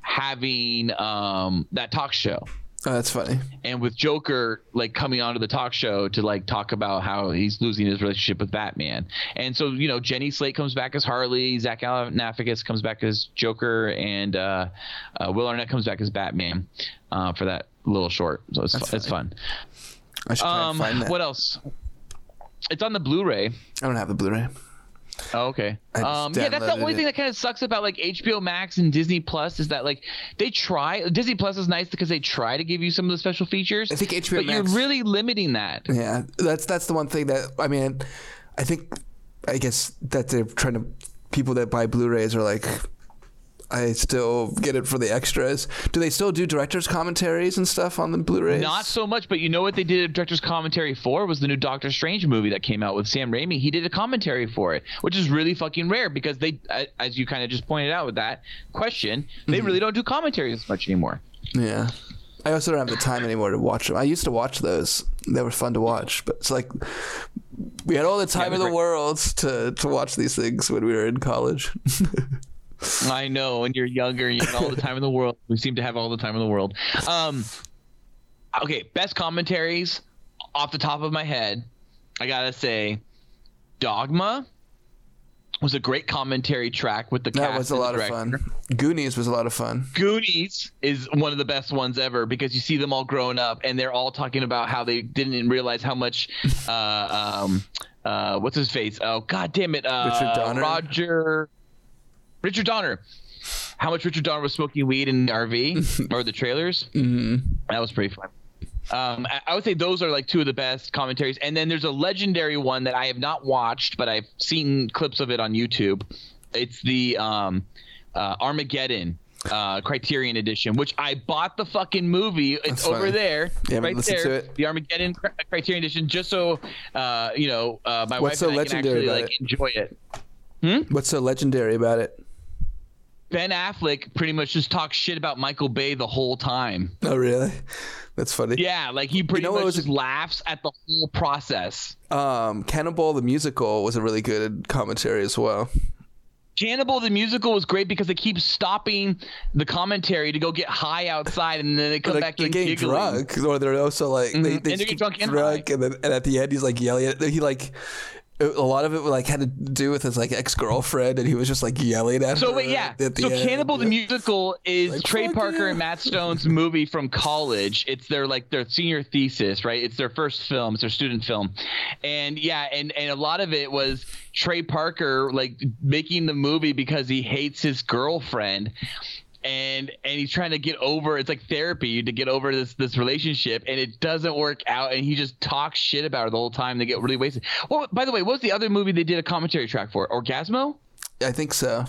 having um, that talk show Oh, that's funny. and with Joker like coming onto the talk show to like talk about how he's losing his relationship with Batman. And so, you know, Jenny Slate comes back as Harley, Zach Galifianakis comes back as Joker, and uh, uh, Will Arnett comes back as Batman uh, for that little short. So it's, That's it's fun. I should Um, find that. what else? It's on the Blu-ray. I don't have the Blu-ray. Oh, okay. Um, yeah, that's the only it. thing that kind of sucks about like HBO Max and Disney Plus is that like they try. Disney Plus is nice because they try to give you some of the special features. I think HBO but Max- you're really limiting that. Yeah, that's that's the one thing that I mean, I think I guess that they're trying to people that buy Blu-rays are like, I still get it for the extras. Do they still do directors commentaries and stuff on the Blu-rays? Not so much, but you know what they did a director's commentary for was the new Doctor Strange movie that came out with Sam Raimi. He did a commentary for it, which is really fucking rare because they, as you kind of just pointed out with that question, Mm-hmm. they really don't do commentaries as much anymore. Yeah. I also don't have the time anymore to watch them. I used to watch those; they were fun to watch. But it's like we had all the time in the world to to watch these things when we were in college. I know, when you're younger, you have all the time in the world. We seem to have all the time in the world. Um, okay, best commentaries off the top of my head, I gotta say, Dogma was a great commentary track with the that was a and lot of fun. Goonies was a lot of fun. Goonies is one of the best ones ever because you see them all growing up and they're all talking about how they didn't realize how much uh um uh what's his face? Oh god damn it. Uh Richard Donner? Roger Richard Donner. How much Richard Donner was smoking weed in the RV or the trailers? Mm-hmm. That was pretty fun. Um, I, I would say those are like two of the best commentaries, and then there's a legendary one that I have not watched, but I've seen clips of it on YouTube. It's the um, uh, Armageddon uh, Criterion Edition, which I bought the fucking movie. It's That's over funny. there, Yeah, right there. to it. The Armageddon Cri- Criterion Edition, just so uh, you know, uh, my What's wife so and I can actually like it? enjoy it. What's so legendary about it? Ben Affleck pretty much just talks shit about Michael Bay the whole time. Oh, really? That's funny. Yeah, like he pretty know what much was just a- laughs at the whole process. Um, Cannibal the musical was a really good commentary as well. Cannibal the musical was great because they keep stopping the commentary to go get high outside and then they come back in getting giggling. drunk, or they're also like they, they And they just get drunk and drunk, and then and at the end he's like yelling. At, he like a lot of it like had to do with his like ex girlfriend, and he was just like yelling at So her. wait, yeah. So end. Cannibal the musical is Like, Trey Parker yeah. and Matt Stone's movie from college. It's their like their senior thesis, right? It's their first film. It's their student film, and yeah, and and a lot of it was Trey Parker like making the movie because he hates his girlfriend. And and he's trying to get over it's like therapy to get over this this relationship and it doesn't work out and he just talks shit about her the whole time they get really wasted. Well, by the way, what was the other movie they did a commentary track for? Orgasmo? I think so.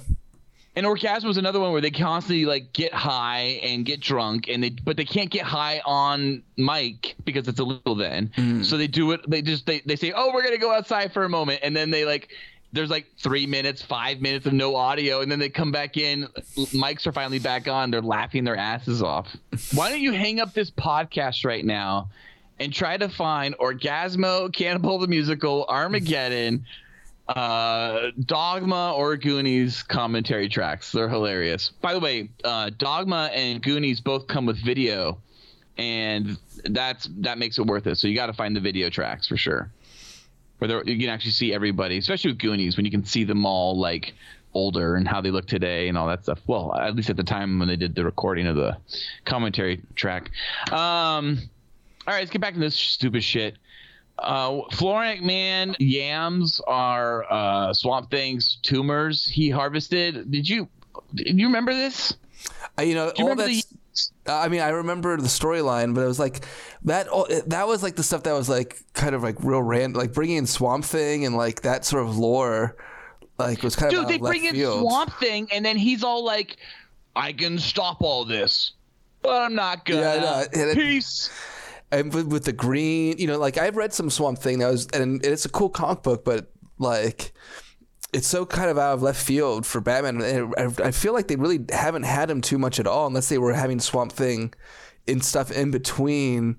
And Orgasmo was another one where they constantly like get high and get drunk, and they but they can't get high on mic because it's illegal then. Mm. So they do it. They just they they say, oh, we're gonna go outside for a moment, and then they like. There's like three minutes, five minutes of no audio, and then they come back in. Mics are finally back on. They're laughing their asses off. Why don't you hang up this podcast right now and try to find Orgasmo, Cannibal the Musical, Armageddon, uh, Dogma or Goonies commentary tracks. They're hilarious. By the way, uh, Dogma and Goonies both come with video, and that's that makes it worth it. So you got to find the video tracks for sure, where you can actually see everybody, especially with Goonies, when you can see them all like older and how they look today and all that stuff. Well, at least at the time when they did the recording of the commentary track. Um, all right, let's get back to this stupid shit. Uh, Floronic Man yams are uh, Swamp Thing's tumors he harvested. Did you did you remember this? I, you know, you all that's. I mean, I remember the storyline, but it was like that. That was like the stuff that was like kind of like real random, like bringing in Swamp Thing and like that sort of lore, like was kind Dude, of Dude, they bring in. Swamp Thing, and then he's all like, "I can stop all this, but I'm not gonna." Yeah, I know. And it- Peace. and with, with the green, you know, like I've read some Swamp Thing that was, and it's a cool comic book, but like it's so kind of out of left field for Batman. And I, I feel like they really haven't had him too much at all, unless they were having Swamp Thing in stuff in between.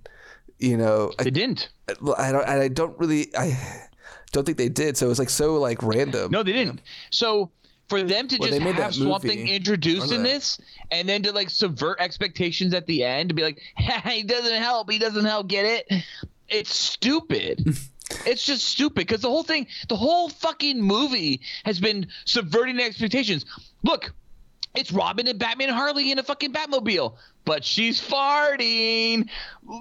You know, I, They didn't. I don't, I don't really, I don't think they did. So it was like so like random. No, they didn't. So for them to Well, just have Swamp movie, Thing introduced in this, and then to like subvert expectations at the end to be like, he doesn't help, he doesn't help, get it? It's stupid. it's just stupid because the whole thing, the whole fucking movie has been subverting expectations. Look, it's Robin and Batman and Harley in a fucking Batmobile, but she's farting.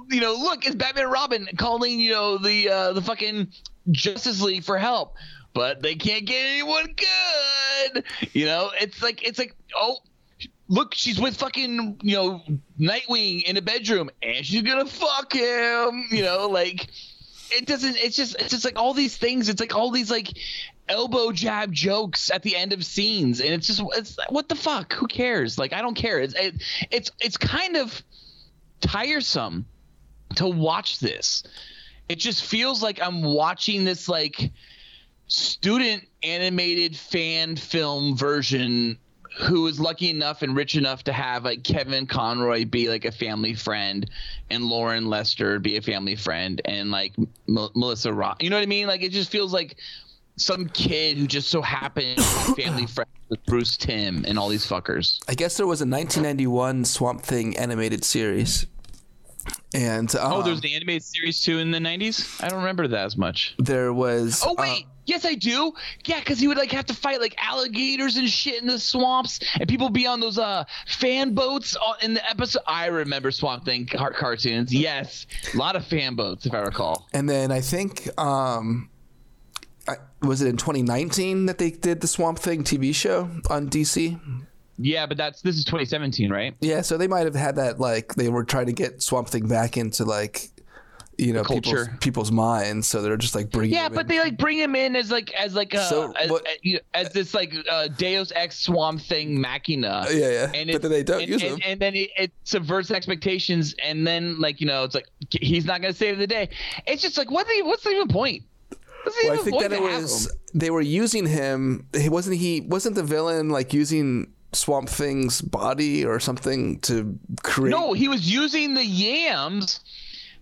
You know, look, it's Batman and Robin calling, you know, the uh, the fucking Justice League for help. but they can't get anyone good. You know, it's like it's like oh. Look, she's with fucking, you know, Nightwing in a bedroom and she's gonna fuck him, you know, like it doesn't it's just it's just like all these things it's like all these like elbow jab jokes at the end of scenes and it's just it's what the fuck? Who cares? Like i don't care. It's it, it's it's kind of tiresome to watch this. It just feels like i'm watching this like student animated fan film version who is lucky enough and rich enough to have like Kevin Conroy be like a family friend and Loren Lester be a family friend and like M- Melissa Rauch. You know what I mean? Like it just feels like some kid who just so happened to be family friend with Bruce Timm and all these fuckers. I guess there was a 1991 Swamp Thing animated series. And um, Oh, there was an animated series too in the 90s? I don't remember that as much. there was Oh uh, wait, yes I do. Yeah, because he would like have to fight like alligators and shit in the swamps, and people be on those uh fan boats in the episode. I remember Swamp Thing car- cartoons. Yes, a lot of fan boats if I recall. And then I think um, I, was it in 2019 that they did the Swamp Thing TV show on DC? Yeah, but that's this is 2017, right? Yeah, so they might have had that like they were trying to get Swamp Thing back into like you know people's, culture. people's minds, so they're just like bringing. Yeah, him but in. they like bring him in as like as like a So, as, what- as, you know, as this like uh, Deus Ex Swamp Thing machina. Yeah, yeah. And But then they don't and, use and, him. and then it, it subverts expectations, and then like you know it's like he's not gonna save the day. It's just like what the what's the even point? Well, I think that it was him? they were using him. He wasn't he wasn't the villain like using Swamp Thing's body or something to create. No, he was using the yams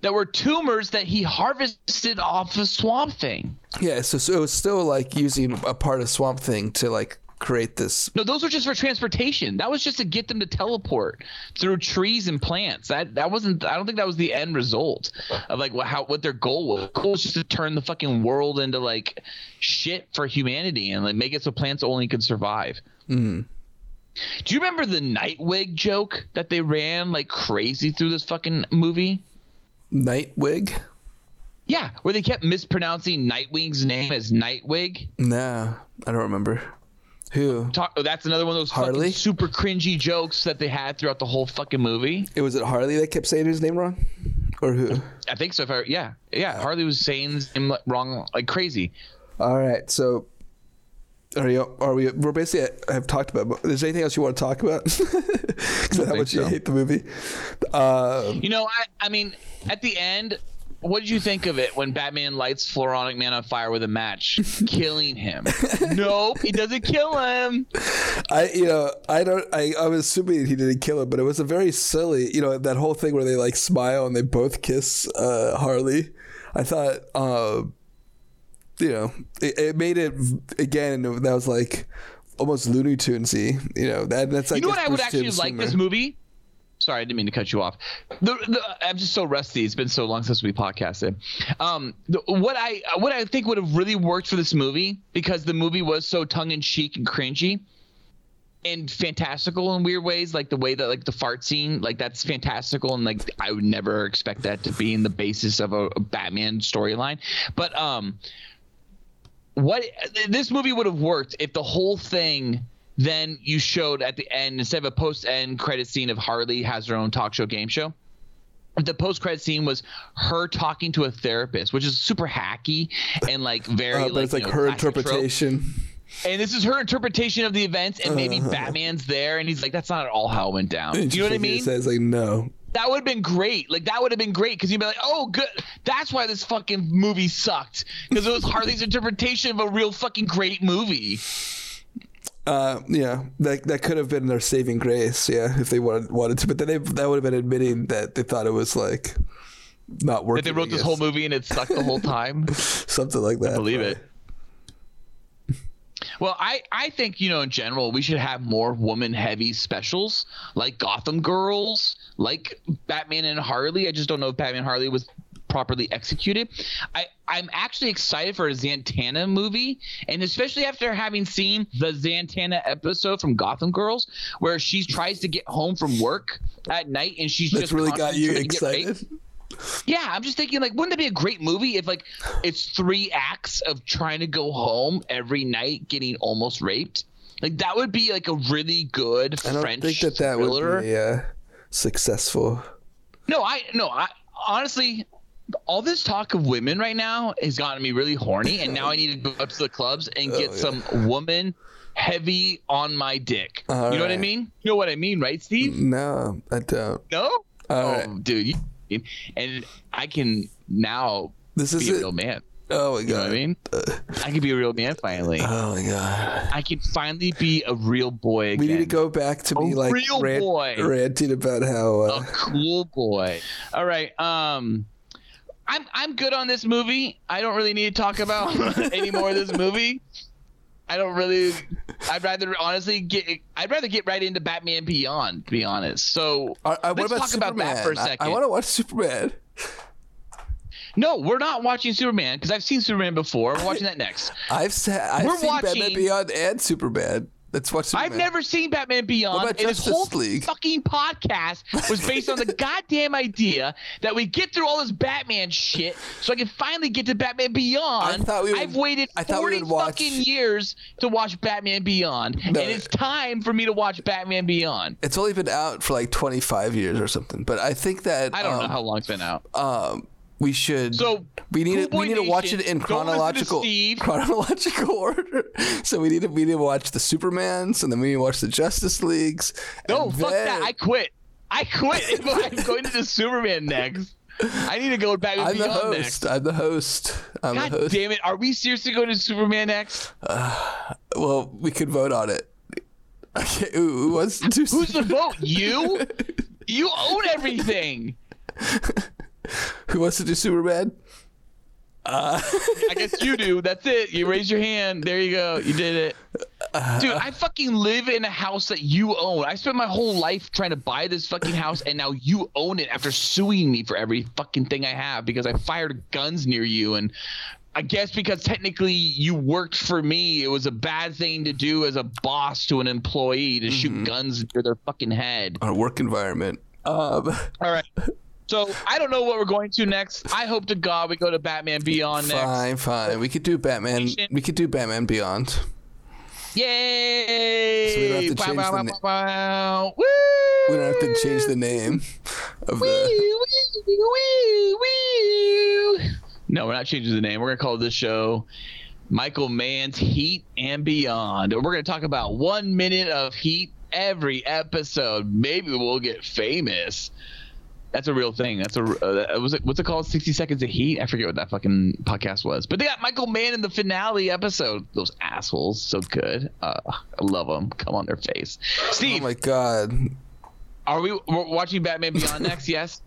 that were tumors that he harvested off the swamp thing. Yeah, so, so it was still like using a part of Swamp Thing to like create this. No, those were just for transportation. That was just to get them to teleport through trees and plants. That that wasn't. I don't think that was the end result of like what how what their goal was. Goal was just to turn the fucking world into like shit for humanity and like make it so plants only could survive. Mm-hmm. Do you remember the Nightwig joke that they ran like crazy through this fucking movie? Nightwig? Yeah, where they kept mispronouncing Nightwing's name as Nightwig. Nah, I don't remember. Who? Talk, oh, that's another one of those Harley? fucking super cringy jokes that they had throughout the whole fucking movie. It was it Harley that kept saying his name wrong, or who? I think so. If I, yeah, yeah, Harley was saying his name wrong like crazy. All right, so are you? Are we? We're basically I've talked about. But is there anything else you want to talk about? Because how think much you hate the movie. Uh, You know, I, I mean, at the end, what did you think of it when Batman lights Floronic Man on fire with a match, killing him? nope, he doesn't kill him. I you know I don't I I was assuming he didn't kill him, but it was a very silly you know that whole thing where they like smile and they both kiss uh, Harley. I thought uh, you know it, it made it again that was like almost Looney Tunesy. You know that that's like You know what I would actually like this movie? Sorry, I didn't mean to cut you off. The, the, I'm just so rusty. It's been so long since we podcasted. Um, the, what I what I think would have really worked for this movie because the movie was so tongue in cheek and cringy and fantastical in weird ways, like the way that like the fart scene, like that's fantastical and like I would never expect that to be in the basis of a, a Batman storyline. But um, what this movie would have worked if the whole thing then you showed at the end instead of a post end credit scene of Harley has her own talk show game show. The post credit scene was her talking to a therapist, which is super hacky and like very Uh, but like, it's like know, her classic trope. interpretation. And this is her interpretation of the events, and maybe Uh-huh. Batman's there, and he's like, "That's not at all how it went down." You know what I mean? Says like no. That would have been great. Like that would have been great because you'd be like, "Oh, good. That's why this fucking movie sucked because it was Harley's interpretation of a real fucking great movie." Uh, yeah, that that could have been their saving grace. Yeah, if they wanted wanted to, but then they, that would have been admitting that they thought it was like not working. That they wrote this whole movie and it sucked the whole time. something like that. I believe right. it. Well, I, I think, you know, in general, we should have more woman heavy specials like Gotham Girls, like Batman and Harley. I just don't know if Batman and Harley was properly executed. I, I'm actually excited for a Zatanna movie, and especially after having seen the Zatanna episode from Gotham Girls, where she tries to get home from work at night and she's That's just really got you excited. Yeah, I'm just thinking like, wouldn't that be a great movie if like it's three acts of trying to go home every night, getting almost raped? Like that would be like a really good I don't French think that that thriller. would be uh, successful. No, I no, I honestly all this talk of women right now has gotten me really horny and now I need to go up to the clubs and get Oh, yeah. some woman heavy on my dick. All you know what I mean? You know what I mean, right, Steve? No, I don't. No? All oh, right. dude, you, and I can now This is be a real man. Oh my god. You know what I mean? I can be a real man finally. Oh my god. I can finally be a real boy again. We need to go back to be like real rant- boy. ranting about how a uh, cool boy. All right. Um, I'm I'm good on this movie. I don't really need to talk about any more of this movie. I don't really. I'd rather honestly get. I'd rather get right into Batman Beyond. To be honest. So uh, uh, what let's about talk Superman? about that for a second. I, want to watch Superman. no, we're not watching Superman because I've seen Superman before. We're watching that next. I've sa- I've We're seen Batman Beyond and Superman. Let's watch Superman. I've never seen Batman Beyond, What and about this Justice whole League? fucking podcast was based on the goddamn idea that we get through all this Batman shit, so I can finally get to Batman Beyond. I thought we would- I've waited I thought we forty would watch- fucking years to watch Batman Beyond, No. and it's time for me to watch Batman Beyond. It's only been out for like 25 years or something, but I think that I don't um, know how long it's been out. um, we should. So, we need Cool to, we need to watch it in don't listen to chronological chronological order. So we need to we need to watch the Supermans, and then we need to watch the Justice Leagues. No, fuck that. I quit. I quit. I'm going to the Superman next. I need to go back to I'm the host. next. I'm the host. I'm God the host. damn it! Are we seriously going to Superman next? Uh, well, we could vote on it. Okay, who, wants to Who's the vote? You? You own everything. who wants to do Superman? I guess you do. That's it. You raise your hand. There you go. You did it. Dude, I fucking live in a house that you own. I spent my whole life trying to buy this fucking house, and now you own it after suing me for every fucking thing I have because I fired guns near you. And I guess because technically you worked for me, it was a bad thing to do as a boss to an employee to shoot guns near their fucking head. Our work environment. Um, All right. So I don't know what we're going to next. I hope to God we go to Batman Beyond next. fine, fine. We could do Batman. We could do Batman Beyond. Yay! So we don't have to change wow, the wow, na- wow. We don't have to change the name of Wee, the. wee, wee, wee. No, we're not changing the name. We're gonna call this show Michael Mann's Heat and Beyond. We're gonna talk about one minute of heat every episode. Maybe we'll get famous. That's a real thing. That's a uh, was it what's it called? Sixty seconds of heat. I forget what that fucking podcast was. But they got Michael Mann in the finale episode. Those assholes, so good. Uh, I love them. Come on their face. Oh my god. are we we're watching Batman Beyond next? Yes.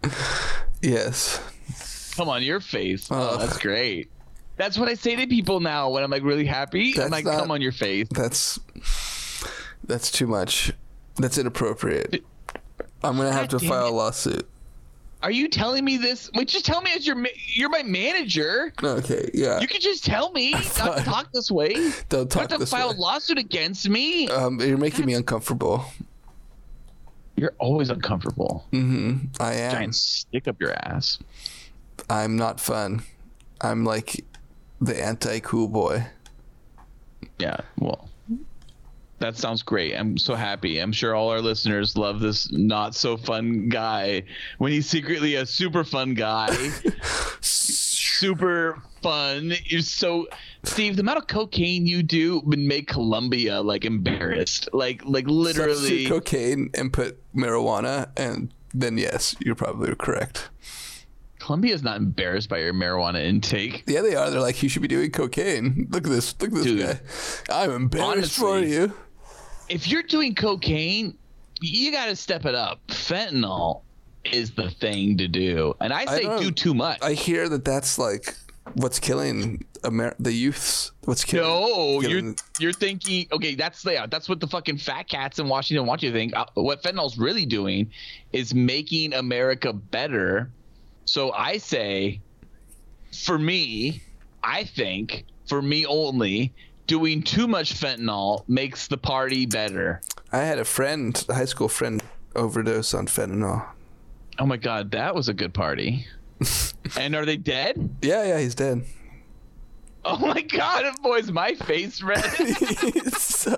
Yes. Come on your face. Oh, that's great. That's what I say to people now when I'm like really happy. I'm like, not- come on your face. That's that's too much. That's inappropriate. I'm gonna have to God damn file a lawsuit. Are you telling me this? Wait, just tell me as your ma- you're my manager. Okay, yeah. You can just tell me not to talk this way. Don't have talk to this file way. a lawsuit against me. Um, you're making me uncomfortable. You're always uncomfortable. Mm-hmm. I am. Giant stick up your ass. I'm not fun. I'm like the anti-cool boy. Yeah, well, that sounds great. I'm so happy. I'm sure all our listeners love this not so fun guy when he's secretly a super fun guy. super fun. You're so Steve, the amount of cocaine you do would make Colombia like embarrassed. Like like literally Substitute cocaine and put marijuana, and then yes, you're probably correct. Colombia's not embarrassed by your marijuana intake. Yeah, they are. They're like, you should be doing cocaine. Look at this. Look at this Dude. guy. I'm embarrassed for Honestly, you. If you're doing cocaine, you got to step it up. Fentanyl is the thing to do. And I say don't- do too much. I hear that that's like what's killing Amer- the youths. What's killing? No, killing- you're you're thinking okay. That's yeah, that's what the fucking fat cats in Washington want you to think. Uh, what fentanyl's really doing is making America better. So I say, for me, I think for me only, doing too much fentanyl makes the party better. I had a friend, a high school friend, overdose on fentanyl. Oh my god, that was a good party. and are they dead? Yeah, yeah, he's dead. Oh my god, boys, my face red. so,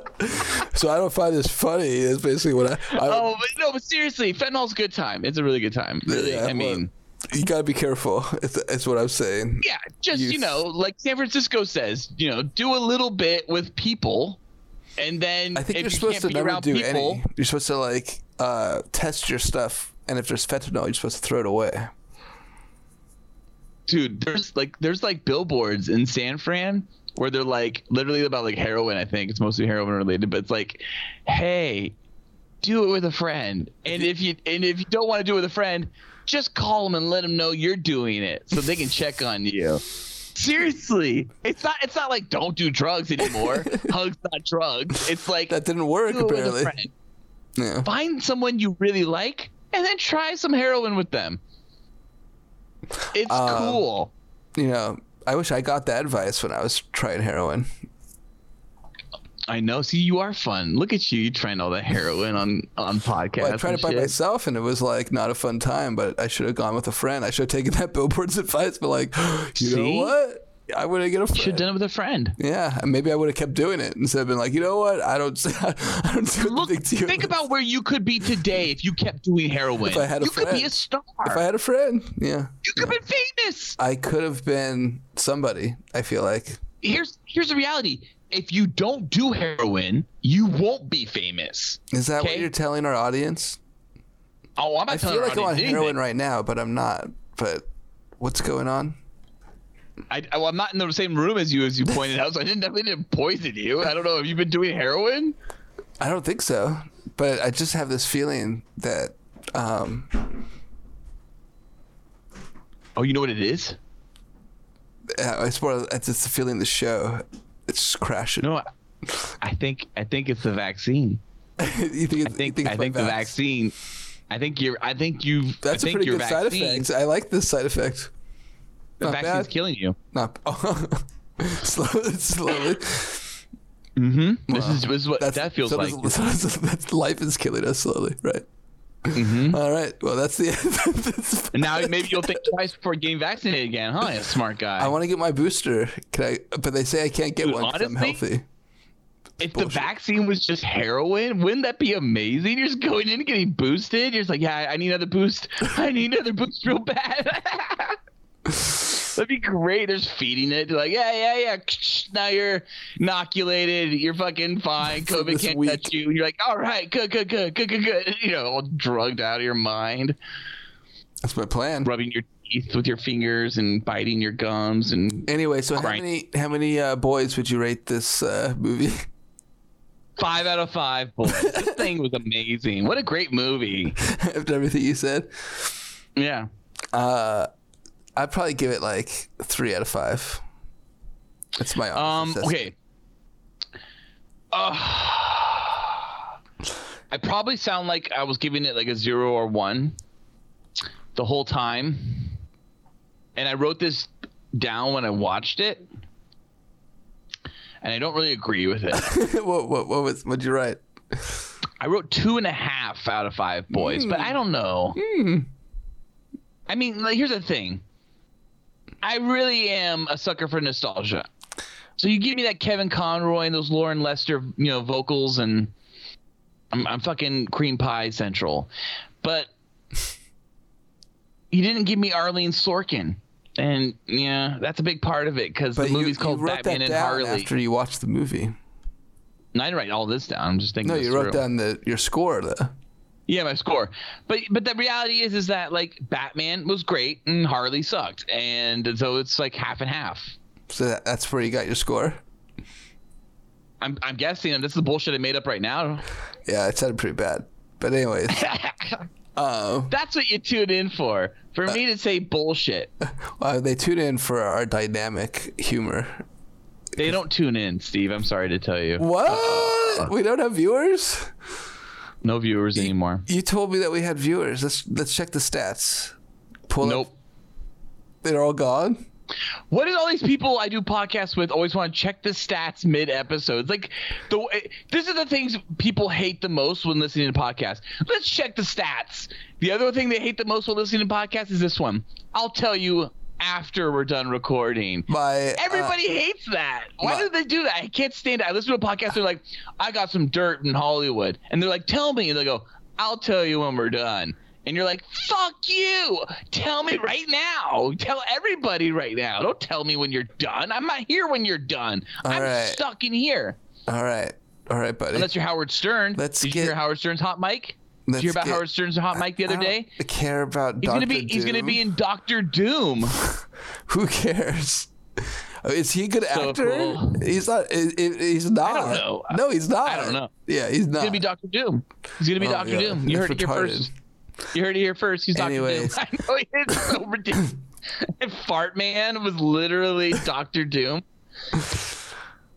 so I don't find this funny. Is basically what I. I oh, but no, but seriously, fentanyl's a good time. It's a really good time. Really, Yeah, I mean, you gotta be careful. It's, it's what I'm saying. yeah, just You- you know, like San Francisco says, you know, do a little bit with people, and then I think if you're you supposed to never do people, any. You're supposed to like uh, test your stuff, and if there's fentanyl, you're supposed to throw it away. dude there's like there's like billboards in san fran where they're like literally about like heroin i think it's mostly heroin related but it's like hey do it with a friend and if you and if you don't want to do it with a friend just call them and let them know you're doing it so they can check on you. Seriously. It's not it's not like don't do drugs anymore. Hugs not drugs. It's like That didn't work do it with a apparently. Yeah. find someone you really like and then try some heroin with them. It's Um, cool. You know, I wish I got that advice when I was trying heroin. I know. See, you are fun. Look at you, you trying all the heroin on on podcasts. Well, I tried it by shit. myself, and it was like not a fun time. But I should have gone with a friend. I should have taken that billboard's advice. But like, you See? know what? I would have get a Should have done it with a friend. Yeah, and maybe I would have kept doing it instead of been like, you know what? I don't. I don't do Look, you. think about where you could be today if you kept doing heroin. If I had a friend. you could be a star. if I had a friend. Yeah, you could be famous. I could have been somebody. I feel like. Here's here's the reality. If you don't do heroin, you won't be famous. Is that what you're telling our audience? Oh, I'm not I telling feel like I'm on heroin anything. right now, but I'm not. But what's going on? I, I, well, I'm not in the same room as you, as you pointed out, so I didn't definitely didn't poison you. I don't know. Have you been doing heroin? I don't think so, but I just have this feeling that um, Oh, you know what it is? uh, it's more. It's just the feeling the show. It's crashing. No, I- think I think it's the vaccine. you think? I think you I think the vaccine. I think you're. I think you. That's I a think pretty good side effect. I like this side effect. The Not vaccine's bad. killing you. Not slowly. slowly. Mm-hmm. This is this is what that feels so like. so life is killing us slowly, right? Mhm. All right. Well, that's the end. That's- now maybe you'll think twice before getting vaccinated again, huh? You smart guy. I want to get my booster. Can I? But they say I can't get Dude, one 'cause I'm healthy. if the vaccine was just heroin, wouldn't that be amazing? You're just going in and getting boosted. You're just like, yeah, I need another boost. I need another boost real bad. That'd be great. There's feeding it. They're like, yeah, yeah, yeah. Now you're inoculated. You're fucking fine. COVID can't week. touch you. You're like, all right, good, good, good, good, good, good. You know, all drugged out of your mind, That's my plan. rubbing your teeth with your fingers and biting your gums and Anyway, so how many how many uh, boys would you rate this uh, movie? five out of five. Boy, this thing was amazing. What a great movie. After everything you said, Yeah. uh, I'd probably give it like three out of five. That's my honest Um. assessment. Okay. Uh, I probably sound like I was giving it like a zero or one the whole time, and I wrote this down when I watched it, and I don't really agree with it. what what what was what'd you write? I wrote two and a half out of five boys, but I don't know. I mean, like, here's the thing. I really am a sucker for nostalgia. So you give me that Kevin Conroy and those Loren Lester, you know, vocals, and I'm, I'm fucking cream pie central. But you didn't give me Arlene Sorkin, and yeah, that's a big part of it because the But movie's you, called you wrote Batman that and down Harley. after you watched the movie. And I didn't write all this down. I'm just thinking. No, you wrote through. down the your score though. Yeah, my score. But but the reality is is that like Batman was great and Harley sucked, and so it's like half and half. So that, that's where you got your score. I'm I'm guessing, and this is the bullshit I made up right now. Yeah, it sounded pretty bad. But anyways, um, That's what you tune in for. For me to say bullshit, uh, they tune in for our dynamic humor. they don't tune in, Steve. I'm sorry to tell you. What? we don't have viewers? No viewers anymore. You told me that we had viewers. Let's let's check the stats. Pull Nope. Up. They're all gone. What did all these people I do podcasts with always want to check the stats mid episodes? Like the eh, this is the things people hate the most when listening to podcasts. Let's check the stats. The other thing they hate the most when listening to podcasts is this one. I'll tell you after we're done recording. My uh, Everybody hates that. Why my- do they do that? I can't stand it. I listen to a podcast. They're like, I got some dirt in Hollywood, and they're like, tell me. And they go, I'll tell you when we're done. And you're like, fuck you. Tell me right now. Tell everybody right now. Don't tell me when you're done. I'm not here when you're done. I'm right. stuck in here. all right, all right, buddy. Unless you're Howard Stern. Let's Did you get- hear Howard Stern's hot mic? Did Let's you hear about get- Howard Stern's hot mic the other day? care about He's Doctor gonna be he's gonna be in Doctor Doom. Who cares? Is he a good So actor? cool. He's not. He's not. No, he's not. I don't know. Yeah, he's not. He's gonna be Doctor Doom. He's gonna be Oh, Doctor yeah. Doom. You That's heard it here first. You heard it here first. He's Doctor Doom. Anyways. I know it's so ridiculous. Fart Man was literally Doctor Doom.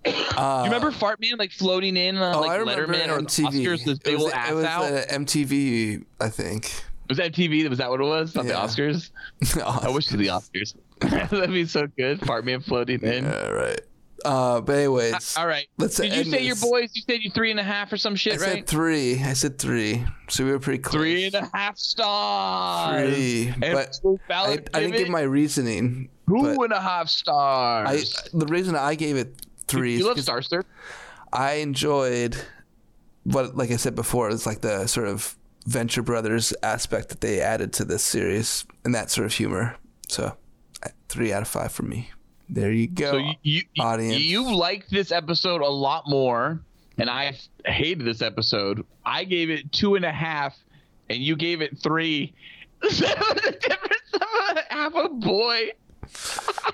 Uh, you remember Fart Man like floating in on oh, like I remember Letterman or MTV. Oscars, this it big was, old ass it was out? uh, MTV, I think. was that TV? Was that what it was? Not Yeah. the Oscars. I wish it was the Oscars. That'd be so good. Fart Man floating in. Yeah, right. Uh, but anyways, All right. Let's Did you say your boys? You said you three and a half or some shit? I right? three. I said three. So we were pretty close. Three and a half stars. Three, And but I, I didn't give my reasoning. two and a I stars. the reason I gave it three you love Starster. I enjoyed what, like I said before, it's like the sort of Venture Brothers aspect that they added to this series and that sort of humor. So, three out of five for me. There you go. So you you, audience. you liked this episode a lot more, and I hated this episode. I gave it two and a half, and you gave it three. That the difference of a half a boy.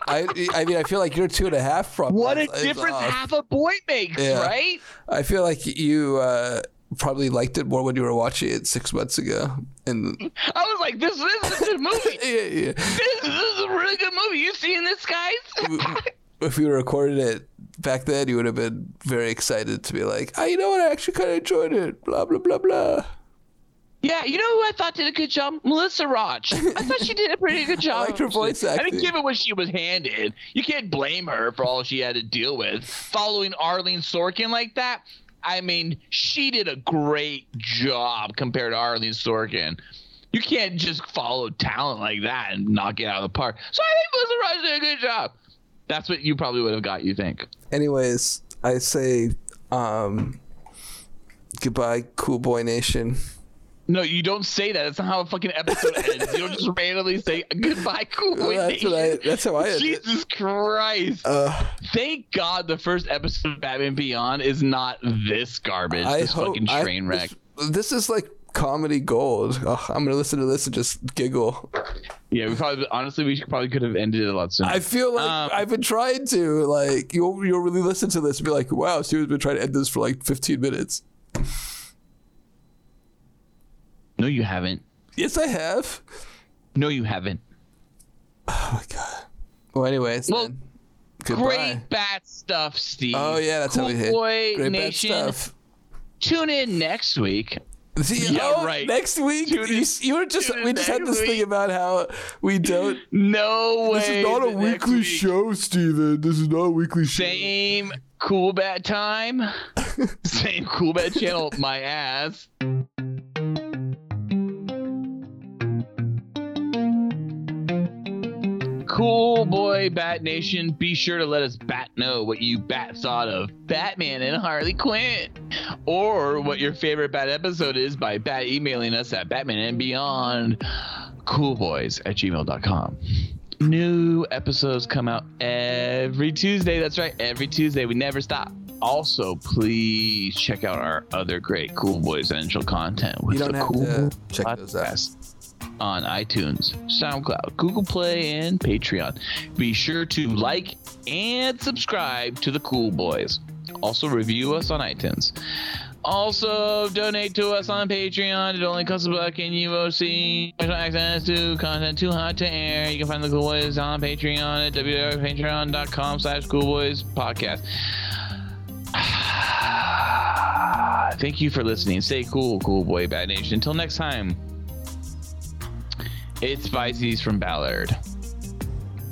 I, I mean, I feel like you're two and a half from What a is difference half a boy makes, Yeah. right? I feel like you uh, probably liked it more when you were watching it six months ago. And I was like, this, this is a good movie. yeah, yeah. This, this is a really good movie. You seeing this, guys? if we recorded it back then, you would have been very excited to be like, oh, you know what? I actually kind of enjoyed it. Blah blah blah blah. Yeah, you know who I thought did a good job? Melissa Rauch. I thought she did a pretty good job. liked her voice I acting. didn't give it what she was handed. You can't blame her for all she had to deal with. Following Arlene Sorkin like that, I mean, she did a great job compared to Arlene Sorkin. You can't just follow talent like that and knock it out of the park. So I think Melissa Rauch did a good job. That's what you probably would have got, you think. Anyways, I say, um, goodbye, Cool Boy Nation. No, you don't say that. That's not how a fucking episode ends. You don't just randomly say goodbye, cool boy that's what I. nation." That's how I. ended. Jesus Christ. Uh, Thank God the first episode of Batman Beyond is not this garbage. I this hope fucking I- train wreck. This, this is like comedy gold. I'm gonna listen to this and just giggle. Yeah, we probably honestly we probably could have ended it a lot sooner. I feel like Um, I've been trying to like you'll you'll really listen to this and be like, wow, Steven's been trying to end this for like 15 minutes. No, you haven't. Yes, I have. No, you haven't. Oh my god. Well, anyways, Well, then. Goodbye. Great bat stuff, Steve. Oh yeah, that's cool how we hit. Boy Great Nation. bad stuff. Tune in next week. See, Yeah, oh, right. Next week, you, you were just we just had this thing about how we don't. No way. This is not a weekly week. show, Steven. This is not a weekly show. Same cool bat time. Same cool bat channel. My ass. Cool boy, Bat Nation. Be sure to let us bat know what you bat thought of Batman and Harley Quinn, or what your favorite bat episode is by bat emailing us at Batman and Beyond coolboys at gmail.com. New episodes come out every Tuesday. That's right, every Tuesday. We never stop. Also, please check out our other great Cool Boys Essential content with You don't the have Cool to check those out. On iTunes, SoundCloud, Google Play, and Patreon. Be sure to like and subscribe to the Cool Boys. Also, review us on iTunes. Also, donate to us on Patreon. It only costs a buck, and you will see access to content too hot to air. You can find the Cool Boys on Patreon at www.patreon.com slash Cool Boys Podcast. Thank you for listening. Stay cool, Cool Boy Bad Nation. Until next time. It's Spices from Ballard.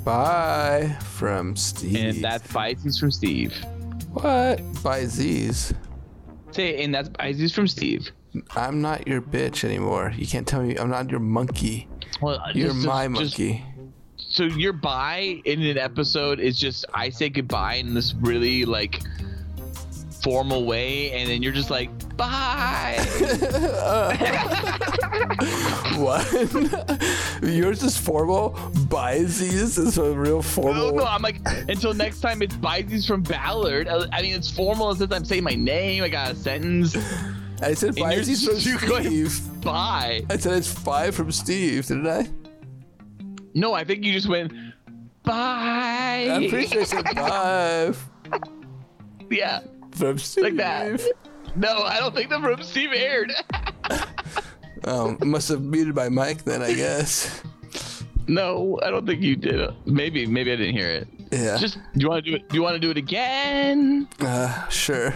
Bye. From Steve. And that's Bizees from Steve. what? Z's. Say, and that's Bizees from Steve. I'm not your bitch anymore. You can't tell me I'm not your monkey. Well, You're just- my just- monkey. so your bye in an episode is just I say goodbye in this really like formal way, and then you're just like bye. what? Yours is formal. Bye Z's is a real formal. no, no, I'm like until next time. It's Bizees from Ballard. I I mean, it's formal since I'm saying my name. I got a sentence. I said bye yours Z's is from. Steve. Bye. I said it's five from Steve, didn't I? No, I think you just went bye. I'm pretty sure I said five yeah, from Steve. like that. No, I don't think the from Steve aired. Oh, must have muted my mic then, I guess. no, I don't think you did. Maybe, maybe I didn't hear it. Yeah. Just, do you want to do it? Do you want to do it again? Uh, sure.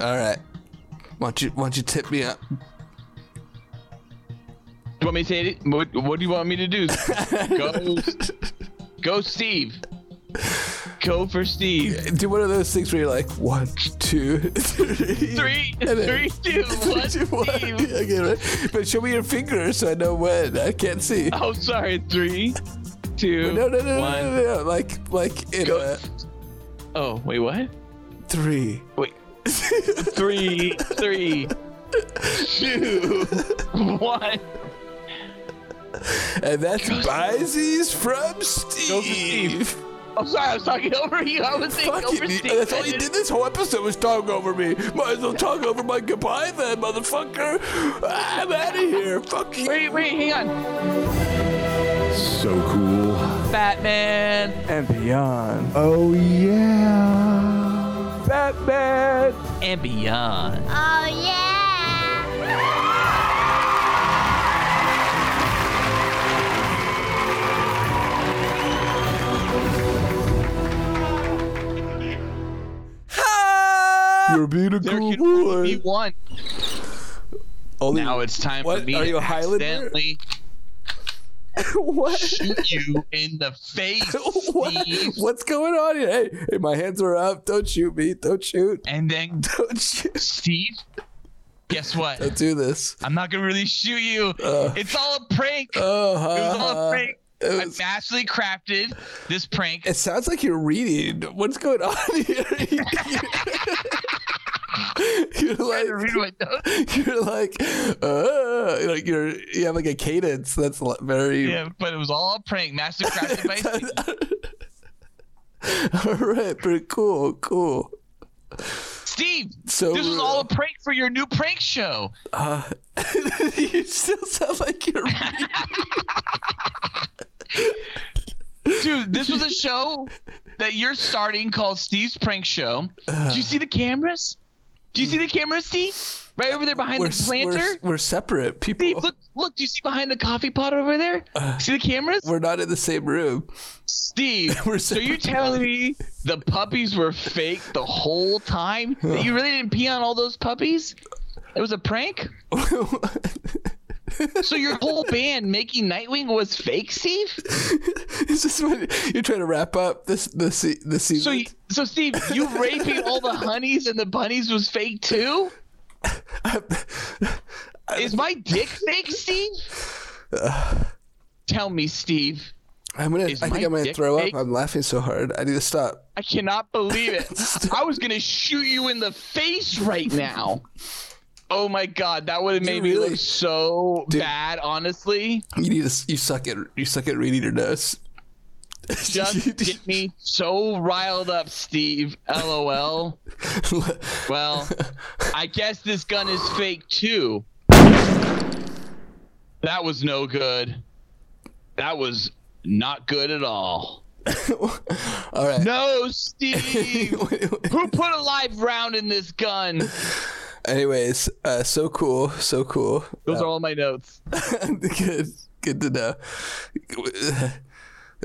All right. Why don't you, why don't you tip me up? Do you want me to say it? What, what do you want me to do? go, go, Steve. Go for Steve. Do one of those things where you're like, one, two, three. Three, three, two, one, Two, one. Okay, right. But show me your finger so I know when. I can't see. Oh, sorry. Three, two, No, no, no, no, one. no, no, no. Like, like in Go. a Oh, wait, what? three. Wait. Three, three, two, one. And that's Bizees from Go for Steve. Steve. I'm sorry, I was talking over you. I was saying go Fucking, for Steve. that's all you didn't- did this whole episode was talk over me. Might as well talk over my goodbye then, motherfucker. Ah, I'm out of here. Fuck you. Wait, wait, hang on. So cool. Batman. And beyond. Oh, yeah. Batman. And beyond. Oh yeah! You're being a There cool can only be one. Only- Now it's time What? for me Are you to a accidentally what? shoot you in the face, what? Steve. What's going on here? Hey, hey, my hands are up. Don't shoot me. Don't shoot. And then, Don't shoot. Steve, guess what? Don't do this. I'm not gonna really shoot you. Uh. it's all a prank. Oh, it was all a prank. it I was- vastly crafted this prank. It sounds like you're reading. What's going on here? you're like, you're like, uh, like you're, you have like a cadence that's very. Yeah, but it was all a prank, master crafted by. All right, pretty cool, cool. Steve. So This was all a prank for your new prank show. Uh, you still sound like you're. Dude, this was a show that you're starting called Steve's Prank Show. Do you see the cameras? Do you see the cameras, Steve? Right over there behind we're, the planter? we're, we're separate people. Steve, look, look, do you see behind the coffee pot over there? Uh, see the cameras? We're not in the same room. Steve, We're so you're telling me the puppies were fake the whole time? That you really didn't pee on all those puppies? It was a prank? So your whole band making Nightwing was fake, Steve? Is this what you're trying to wrap up this the the season? So, you, so Steve, you raping all the honeys and the bunnies was fake too? Is my dick fake, Steve? Tell me, Steve. I'm gonna. I think I'm gonna throw fake? up. I'm laughing so hard. I need to stop. I cannot believe it. I was gonna shoot you in the face right now. Oh my god, that would have made me really- look so Dude. bad. Honestly, You need to. You suck at. You suck at reading your notes. just get me so riled up, Steve. LOL. Well, I guess this gun is fake too. That was no good. That was not good at all. All right. No, Steve. Who put a live round in this gun? Anyways, uh, so cool, so cool. Those are all my notes. good, good to know.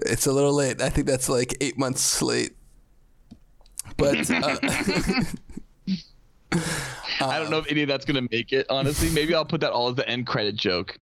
It's a little late. I think that's like eight months late. But uh, I don't know if any of that's gonna make it. Honestly, maybe I'll put that all as the end credit joke.